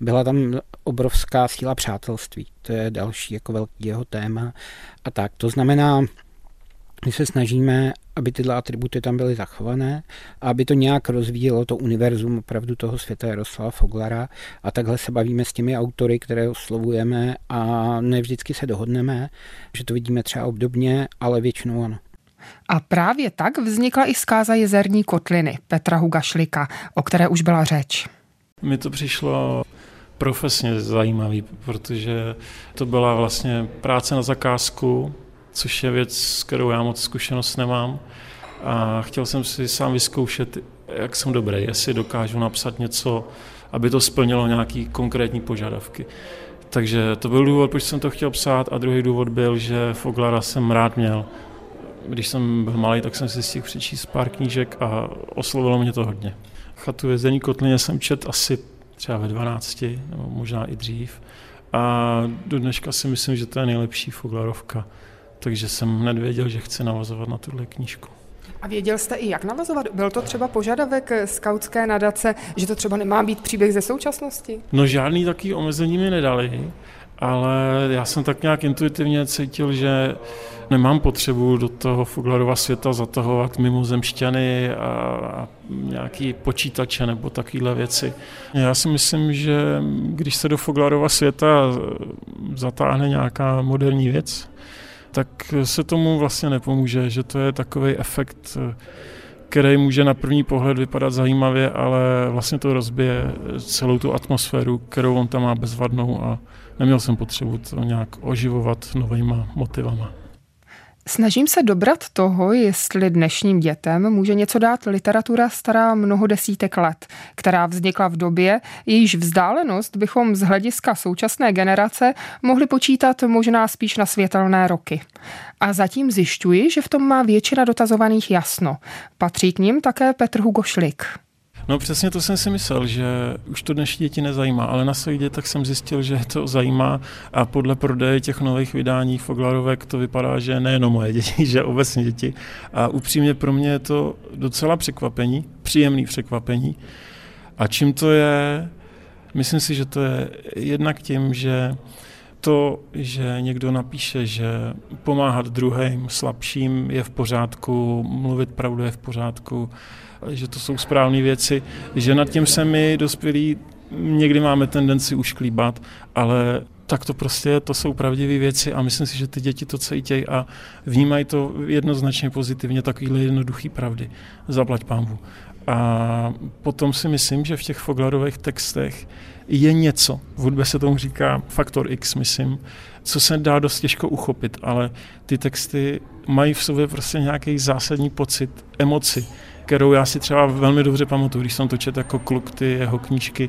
Byla tam obrovská síla přátelství. To je další jako velký jeho téma. A tak, to znamená, my se snažíme, aby tyhle atributy tam byly zachované a aby to nějak rozvíjelo to univerzum opravdu toho světa Jaroslava Foglara a takhle se bavíme s těmi autory, které oslovujeme a ne vždycky se dohodneme, že to vidíme třeba obdobně, ale většinou ano. A právě tak vznikla i zkáza jezerní kotliny Petra Hugašlika, o které už byla řeč. Mi to přišlo profesně zajímavý, protože to byla vlastně práce na zakázku, což je věc, s kterou já moc zkušenost nemám. A chtěl jsem si sám vyzkoušet, jak jsem dobrý, jestli dokážu napsat něco, aby to splnilo nějaký konkrétní požadavky. Takže to byl důvod, proč jsem to chtěl psát a druhý důvod byl, že Foglara jsem rád měl. Když jsem byl malý, tak jsem si stihl přečíst pár knížek a oslovilo mě to hodně. Chatu vězení kotlině jsem čet asi třeba ve 12, nebo možná i dřív. A do dneška si myslím, že to je nejlepší Foglarovka. Takže jsem hned věděl, že chci navazovat na tuhle knížku. A věděl jste i, jak navazovat? Byl to třeba požadavek skautské nadace, že to třeba nemá být příběh ze současnosti? No žádný takový omezení mi nedali, ale já jsem tak nějak intuitivně cítil, že nemám potřebu do toho Foglarova světa zatahovat mimozemšťany a, a nějaký počítače nebo takovéhle věci. Já si myslím, že když se do Foglarova světa zatáhne nějaká moderní věc, tak se tomu vlastně nepomůže, že to je takový efekt, který může na první pohled vypadat zajímavě, ale vlastně to rozbije celou tu atmosféru, kterou on tam má bezvadnou a neměl jsem potřebu to nějak oživovat novýma motivama. Snažím se dobrat toho, jestli dnešním dětem může něco dát literatura stará mnoho desítek let, která vznikla v době, jejíž vzdálenost bychom z hlediska současné generace mohli počítat možná spíš na světelné roky. A zatím zjišťuji, že v tom má většina dotazovaných jasno. Patří k ním také Petr Hugo Šlik. No přesně to jsem si myslel, že už to dnešní děti nezajímá, ale na svých dětech jsem zjistil, že to zajímá a podle prodeje těch nových vydání Foglarovek to vypadá, že nejenom moje děti, že obecně děti. A upřímně pro mě je to docela překvapení, příjemný překvapení. A čím to je? Myslím si, že to je jednak tím, že to, že někdo napíše, že pomáhat druhým slabším je v pořádku, mluvit pravdu je v pořádku, že to jsou správné věci, že nad tím se my dospělí někdy máme tendenci ušklíbat, ale tak to prostě to jsou pravdivé věci a myslím si, že ty děti to cítějí a vnímají to jednoznačně pozitivně, takovýhle jednoduchý pravdy. Zaplať pámbu. A potom si myslím, že v těch Foglarových textech je něco, v hudbě se tomu říká faktor X, myslím, co se dá dost těžko uchopit, ale ty texty mají v sobě prostě nějaký zásadní pocit, emoci, kterou já si třeba velmi dobře pamatuju, když jsem to četl jako kluk ty jeho knížky,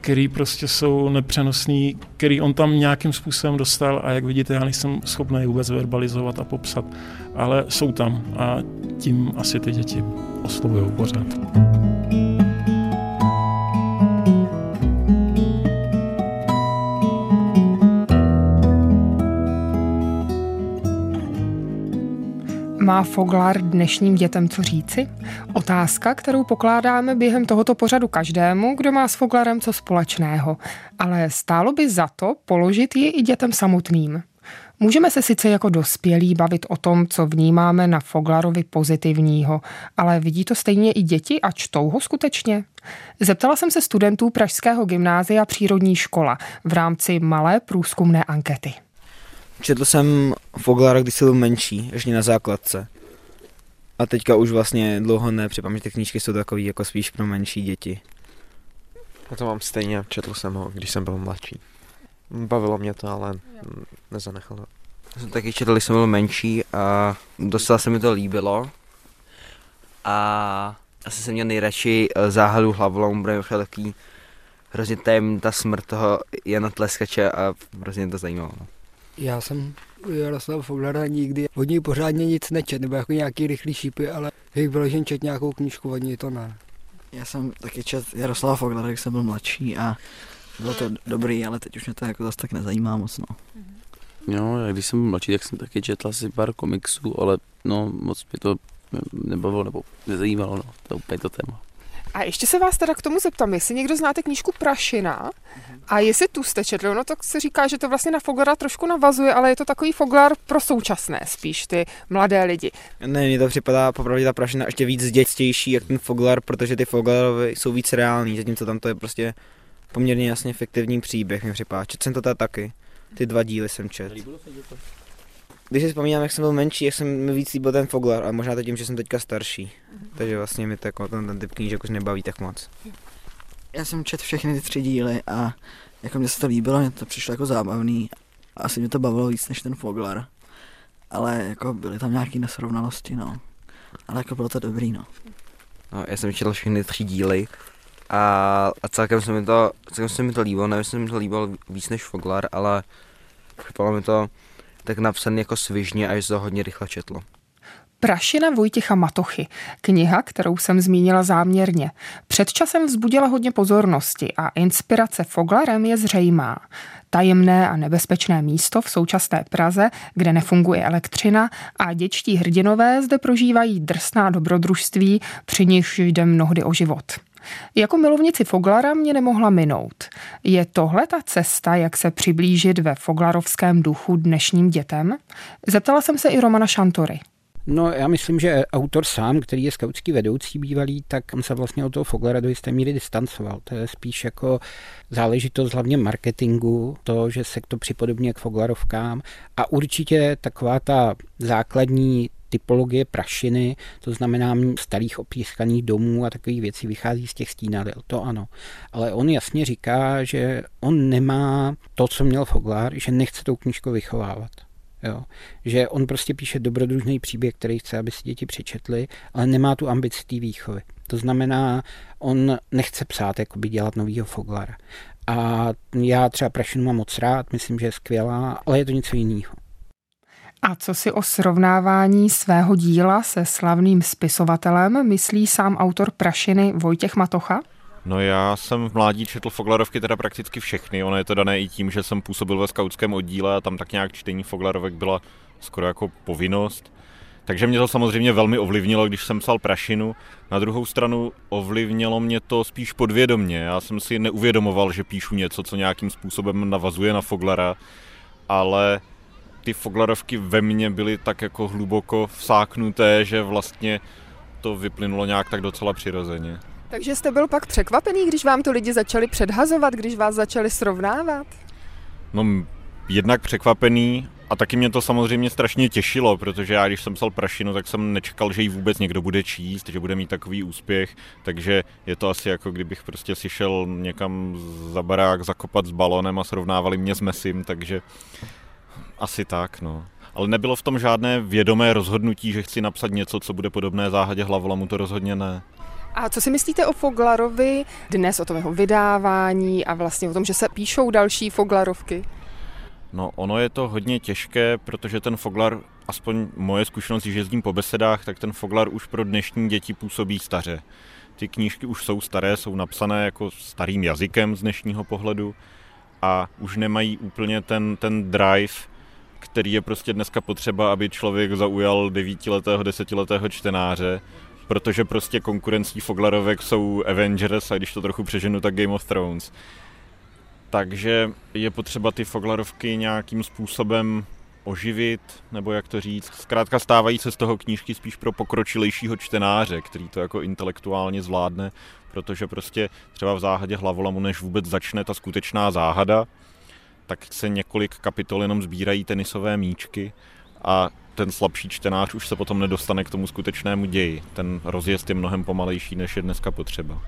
který prostě jsou nepřenosný, který on tam nějakým způsobem dostal a jak vidíte, já nejsem schopný vůbec verbalizovat a popsat, ale jsou tam a tím asi ty děti oslovují pořád. Má Foglar dnešním dětem co říci? Otázka, kterou pokládáme během tohoto pořadu každému, kdo má s Foglarem co společného. Ale stálo by za to položit ji i dětem samotným. Můžeme se sice jako dospělí bavit o tom, co vnímáme na Foglarovi pozitivního, ale vidí to stejně i děti a čtou ho skutečně? Zeptala jsem se studentů Pražského gymnázia Přírodní škola v rámci malé průzkumné ankety. Četl jsem Foglara, když jsem byl menší, ještě na základce. A teďka už vlastně dlouho ne, připadám, že ty knížky jsou takový jako spíš pro menší děti. Já to mám stejně, četl jsem ho, když jsem byl mladší. Bavilo mě to, ale nezanechal to. Já jsem taky četl, když jsem byl menší a docela se mi to líbilo. A asi jsem měl nejradši eh, záhadu hlavou, protože je takový hrozně tém ta smrt toho Jana Tleskače a hrozně to zajímalo. No. Já jsem Jaroslav Foglara nikdy od něj pořádně nic nečet, nebo jako nějaký rychlý šípy, ale bych vyložen čet nějakou knížku od něj, to ne. Já jsem taky čet Jaroslava Foglara, když jsem byl mladší a bylo to dobrý, ale teď už mě to jako zase tak nezajímá moc, no. Jo, já když jsem byl mladší, tak jsem taky četl asi pár komiksů, ale no moc mě to nebavilo nebo nezajímalo, no, to je úplně to téma. A ještě se vás teda k tomu zeptám, jestli někdo znáte knížku Prašina a jestli tu jste četli, no tak se říká, že to vlastně na Foglara trošku navazuje, ale je to takový Foglar pro současné spíš, ty mladé lidi. Ne, mně to připadá popravdě ta Prašina ještě víc dětstější, jak ten Foglar, protože ty Foglarovi jsou víc reální, zatímco tam to je prostě poměrně jasně fiktivní příběh, mi připadá. Četl jsem to tady taky. Ty dva díly jsem čet. Když si vzpomínám, jak jsem byl menší, jak jsem mi víc líbil ten Foglar, a možná to tím, že jsem teďka starší. Takže vlastně mi to, jako ten, ten typ knížek už nebaví tak moc. Já jsem četl všechny ty tři díly a jako mě se to líbilo, mě to přišlo jako zábavný. Asi mě to bavilo víc než ten Foglar. Ale jako byly tam nějaké nesrovnalosti, no. Ale jako bylo to dobrý, no. No, já jsem četl všechny tři díly a, a celkem se mi to, celkem se mi to líbilo, nevím, jestli mi to líbilo víc než Foglar, ale připadalo mi to tak napsaný jako svižně a se to hodně rychle četlo. Prašina Vojtěcha Matochy, kniha, kterou jsem zmínila záměrně. Před časem vzbudila hodně pozornosti a inspirace Foglarem je zřejmá. Tajemné a nebezpečné místo v současné Praze, kde nefunguje elektřina a děčtí hrdinové zde prožívají drsná dobrodružství, při nichž jde mnohdy o život. Jako milovnici Foglara mě nemohla minout. Je tohle ta cesta, jak se přiblížit ve foglarovském duchu dnešním dětem? Zeptala jsem se i Romana Šantory. No, já myslím, že autor sám, který je skautský vedoucí bývalý, tak on se vlastně od toho Foglara do jisté míry distancoval. To je spíš jako záležitost hlavně marketingu, to, že se to připodobně k Foglarovkám a určitě taková ta základní typologie prašiny, to znamená starých opískaných domů a takových věcí vychází z těch stínadel, to ano. Ale on jasně říká, že on nemá to, co měl Foglar, že nechce tou knížkou vychovávat. Jo. Že on prostě píše dobrodružný příběh, který chce, aby si děti přečetli, ale nemá tu ambici té výchovy. To znamená, on nechce psát, jakoby dělat novýho Foglara. A já třeba Prašinu mám moc rád, myslím, že je skvělá, ale je to něco jiného. A co si o srovnávání svého díla se slavným spisovatelem myslí sám autor Prašiny Vojtěch Matocha? No já jsem v mládí četl Foglarovky teda prakticky všechny, ono je to dané i tím, že jsem působil ve skautském oddíle a tam tak nějak čtení Foglarovek byla skoro jako povinnost. Takže mě to samozřejmě velmi ovlivnilo, když jsem psal Prašinu. Na druhou stranu ovlivnilo mě to spíš podvědomně. Já jsem si neuvědomoval, že píšu něco, co nějakým způsobem navazuje na Foglara, ale ty Foglarovky ve mně byly tak jako hluboko vsáknuté, že vlastně to vyplynulo nějak tak docela přirozeně. Takže jste byl pak překvapený, když vám to lidi začali předhazovat, když vás začali srovnávat? No, jednak překvapený a taky mě to samozřejmě strašně těšilo, protože já, když jsem psal Prašinu, tak jsem nečekal, že ji vůbec někdo bude číst, že bude mít takový úspěch, takže je to asi jako kdybych prostě si šel někam za barák zakopat s balonem a srovnávali mě s Mesim, takže asi tak, no. Ale nebylo v tom žádné vědomé rozhodnutí, že chci napsat něco, co bude podobné záhadě hlavolamu, to rozhodně ne. A co si myslíte o Foglarovi dnes, o tom jeho vydávání a vlastně o tom, že se píšou další Foglarovky? No, ono je to hodně těžké, protože ten Foglar, aspoň moje zkušenost, že jezdím po besedách, tak ten Foglar už pro dnešní děti působí staře. Ty knížky už jsou staré, jsou napsané jako starým jazykem z dnešního pohledu a už nemají úplně ten, ten drive, který je prostě dneska potřeba, aby člověk zaujal devítiletého, desetiletého čtenáře, protože prostě konkurencí Foglarovek jsou Avengers a když to trochu přeženu, tak Game of Thrones. Takže je potřeba ty Foglarovky nějakým způsobem oživit, nebo jak to říct. Zkrátka stávají se z toho knížky spíš pro pokročilejšího čtenáře, který to jako intelektuálně zvládne, protože prostě třeba v záhadě hlavolamu, než vůbec začne ta skutečná záhada, tak se několik kapitol jenom sbírají tenisové míčky a ten slabší čtenář už se potom nedostane k tomu skutečnému ději. Ten rozjezd je mnohem pomalejší, než je dneska potřeba.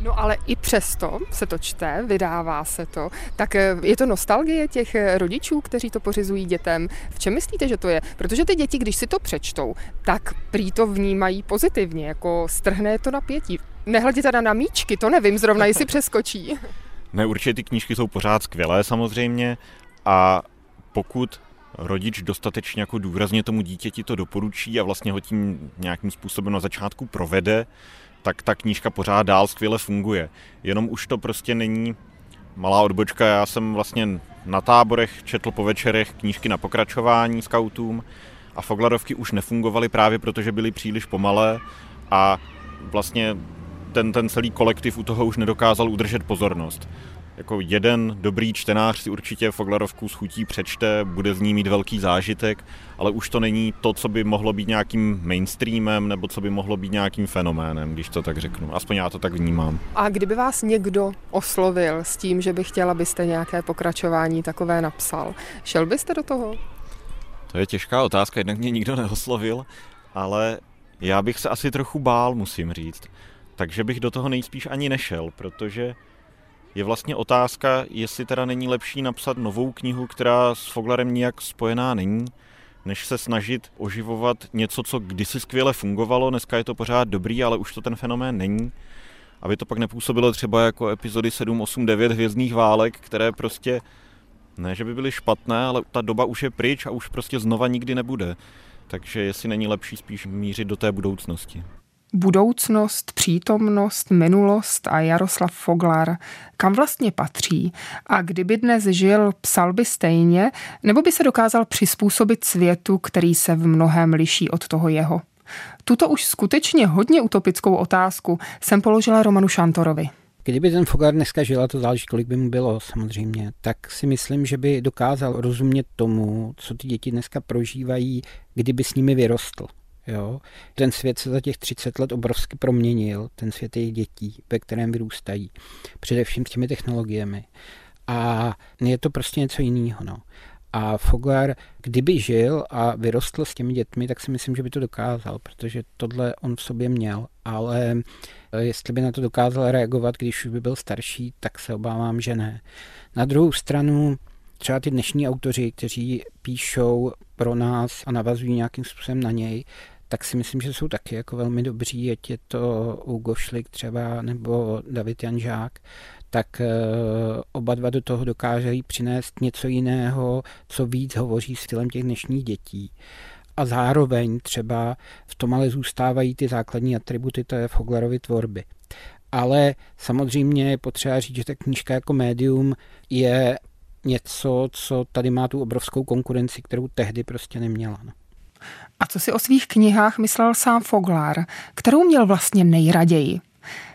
No ale i přesto se to čte, vydává se to. Tak eh, je to nostalgie těch eh, rodičů, kteří to pořizují dětem. V čem myslíte, že to je? Protože ty děti, když si to přečtou, tak prý to vnímají pozitivně, jako strhne to napětí. Nehledě teda na míčky, to nevím zrovna, jestli přeskočí. Ne, určitě ty knížky jsou pořád skvělé samozřejmě a pokud rodič dostatečně jako důrazně tomu dítěti to doporučí a vlastně ho tím nějakým způsobem na začátku provede, tak ta knížka pořád dál skvěle funguje. Jenom už to prostě není malá odbočka. Já jsem vlastně na táborech četl po večerech knížky na pokračování skautům a Foglarovky už nefungovaly právě proto, že byly příliš pomalé a vlastně ten, ten celý kolektiv u toho už nedokázal udržet pozornost. Jako jeden dobrý čtenář si určitě Foglarovku schutí přečte, bude z ní mít velký zážitek, ale už to není to, co by mohlo být nějakým mainstreamem nebo co by mohlo být nějakým fenoménem, když to tak řeknu. Aspoň já to tak vnímám. A kdyby vás někdo oslovil s tím, že by chtěl, abyste nějaké pokračování takové napsal, šel byste do toho? To je těžká otázka, jednak mě nikdo neoslovil, ale já bych se asi trochu bál, musím říct. Takže bych do toho nejspíš ani nešel, protože je vlastně otázka, jestli teda není lepší napsat novou knihu, která s Foglarem nijak spojená není, než se snažit oživovat něco, co kdysi skvěle fungovalo, dneska je to pořád dobrý, ale už to ten fenomén není. Aby to pak nepůsobilo třeba jako epizody 7, 8, 9 hvězdných válek, které prostě ne, že by byly špatné, ale ta doba už je pryč a už prostě znova nikdy nebude. Takže jestli není lepší spíš mířit do té budoucnosti budoucnost, přítomnost, minulost a Jaroslav Foglar, kam vlastně patří a kdyby dnes žil, psal by stejně, nebo by se dokázal přizpůsobit světu, který se v mnohem liší od toho jeho. Tuto už skutečně hodně utopickou otázku jsem položila Romanu Šantorovi. Kdyby ten Foglar dneska žil, a to záleží, kolik by mu bylo samozřejmě, tak si myslím, že by dokázal rozumět tomu, co ty děti dneska prožívají, kdyby s nimi vyrostl. Jo? Ten svět se za těch 30 let obrovsky proměnil, ten svět jejich dětí, ve kterém vyrůstají, především s těmi technologiemi. A je to prostě něco jiného. No. A Foglar, kdyby žil a vyrostl s těmi dětmi, tak si myslím, že by to dokázal, protože tohle on v sobě měl. Ale eh, jestli by na to dokázal reagovat, když už by byl starší, tak se obávám, že ne. Na druhou stranu, třeba ty dnešní autoři, kteří píšou pro nás a navazují nějakým způsobem na něj, tak si myslím, že jsou taky jako velmi dobří, ať je to Hugo Šlik třeba nebo David Janžák, tak eh, oba dva do toho dokážejí přinést něco jiného, co víc hovoří stylem těch dnešních dětí. A zároveň třeba v tom ale zůstávají ty základní atributy té Foglerovy tvorby. Ale samozřejmě je potřeba říct, že ta knížka jako médium je něco, co tady má tu obrovskou konkurenci, kterou tehdy prostě neměla. No. A co si o svých knihách myslel sám Foglar, kterou měl vlastně nejraději?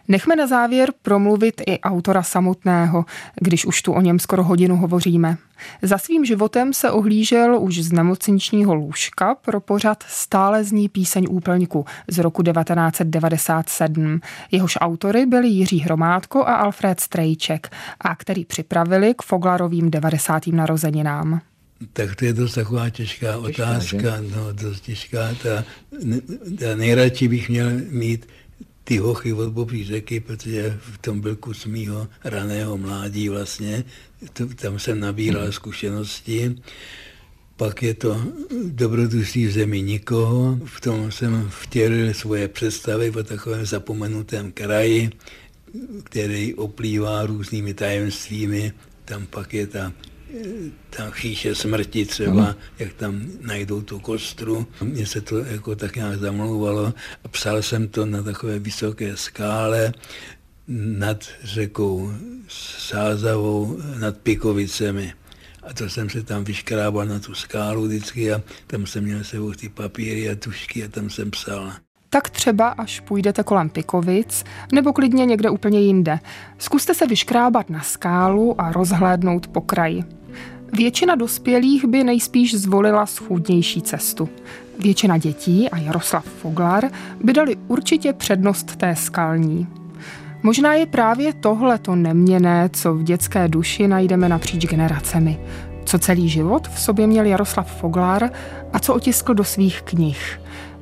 Nechme na závěr promluvit i autora samotného, když už tu o něm skoro hodinu hovoříme. Za svým životem se ohlížel už z nemocničního lůžka pro pořad Stále zní píseň úplňku z roku 1997. Jehož autory byli Jiří Hromádko a Alfred Strejček, a který připravili k Foglarovým 90. narozeninám. Tak to je dost taková těžká otázka, no dost těžká. Ta, ta nejradši bych měl mít ty hochy od Bobří řeky, protože v tom byl kus mýho raného mládí vlastně. To, tam jsem nabíral hmm. zkušenosti. Pak je to dobrodružství v zemi nikoho. V tom jsem vtělil svoje představy o takovém zapomenutém kraji, který oplývá různými tajemstvími. Tam pak je ta ta chýše smrti třeba, mm. jak tam najdou tu kostru. Mně se to jako tak nějak zamlouvalo psal jsem to na takové vysoké skále nad řekou Sázavou, nad Pikovicemi. A to jsem se tam vyškrábal na tu skálu vždycky a tam jsem měl sebou ty papíry a tušky a tam jsem psal tak třeba až půjdete kolem Pikovic nebo klidně někde úplně jinde. Zkuste se vyškrábat na skálu a rozhlédnout po kraji. Většina dospělých by nejspíš zvolila schůdnější cestu. Většina dětí a Jaroslav Foglar by dali určitě přednost té skalní. Možná je právě tohle to neměné, co v dětské duši najdeme napříč generacemi. Co celý život v sobě měl Jaroslav Foglar a co otiskl do svých knih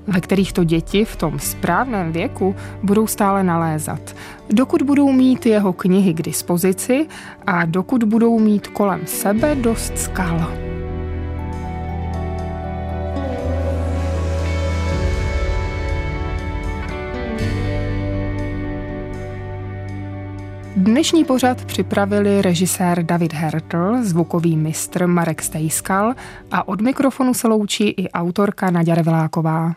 ve kterých to děti v tom správném věku budou stále nalézat. Dokud budou mít jeho knihy k dispozici a dokud budou mít kolem sebe dost skal. Dnešní pořad připravili režisér David Hertl, zvukový mistr Marek Stejskal a od mikrofonu se loučí i autorka Naděra Viláková.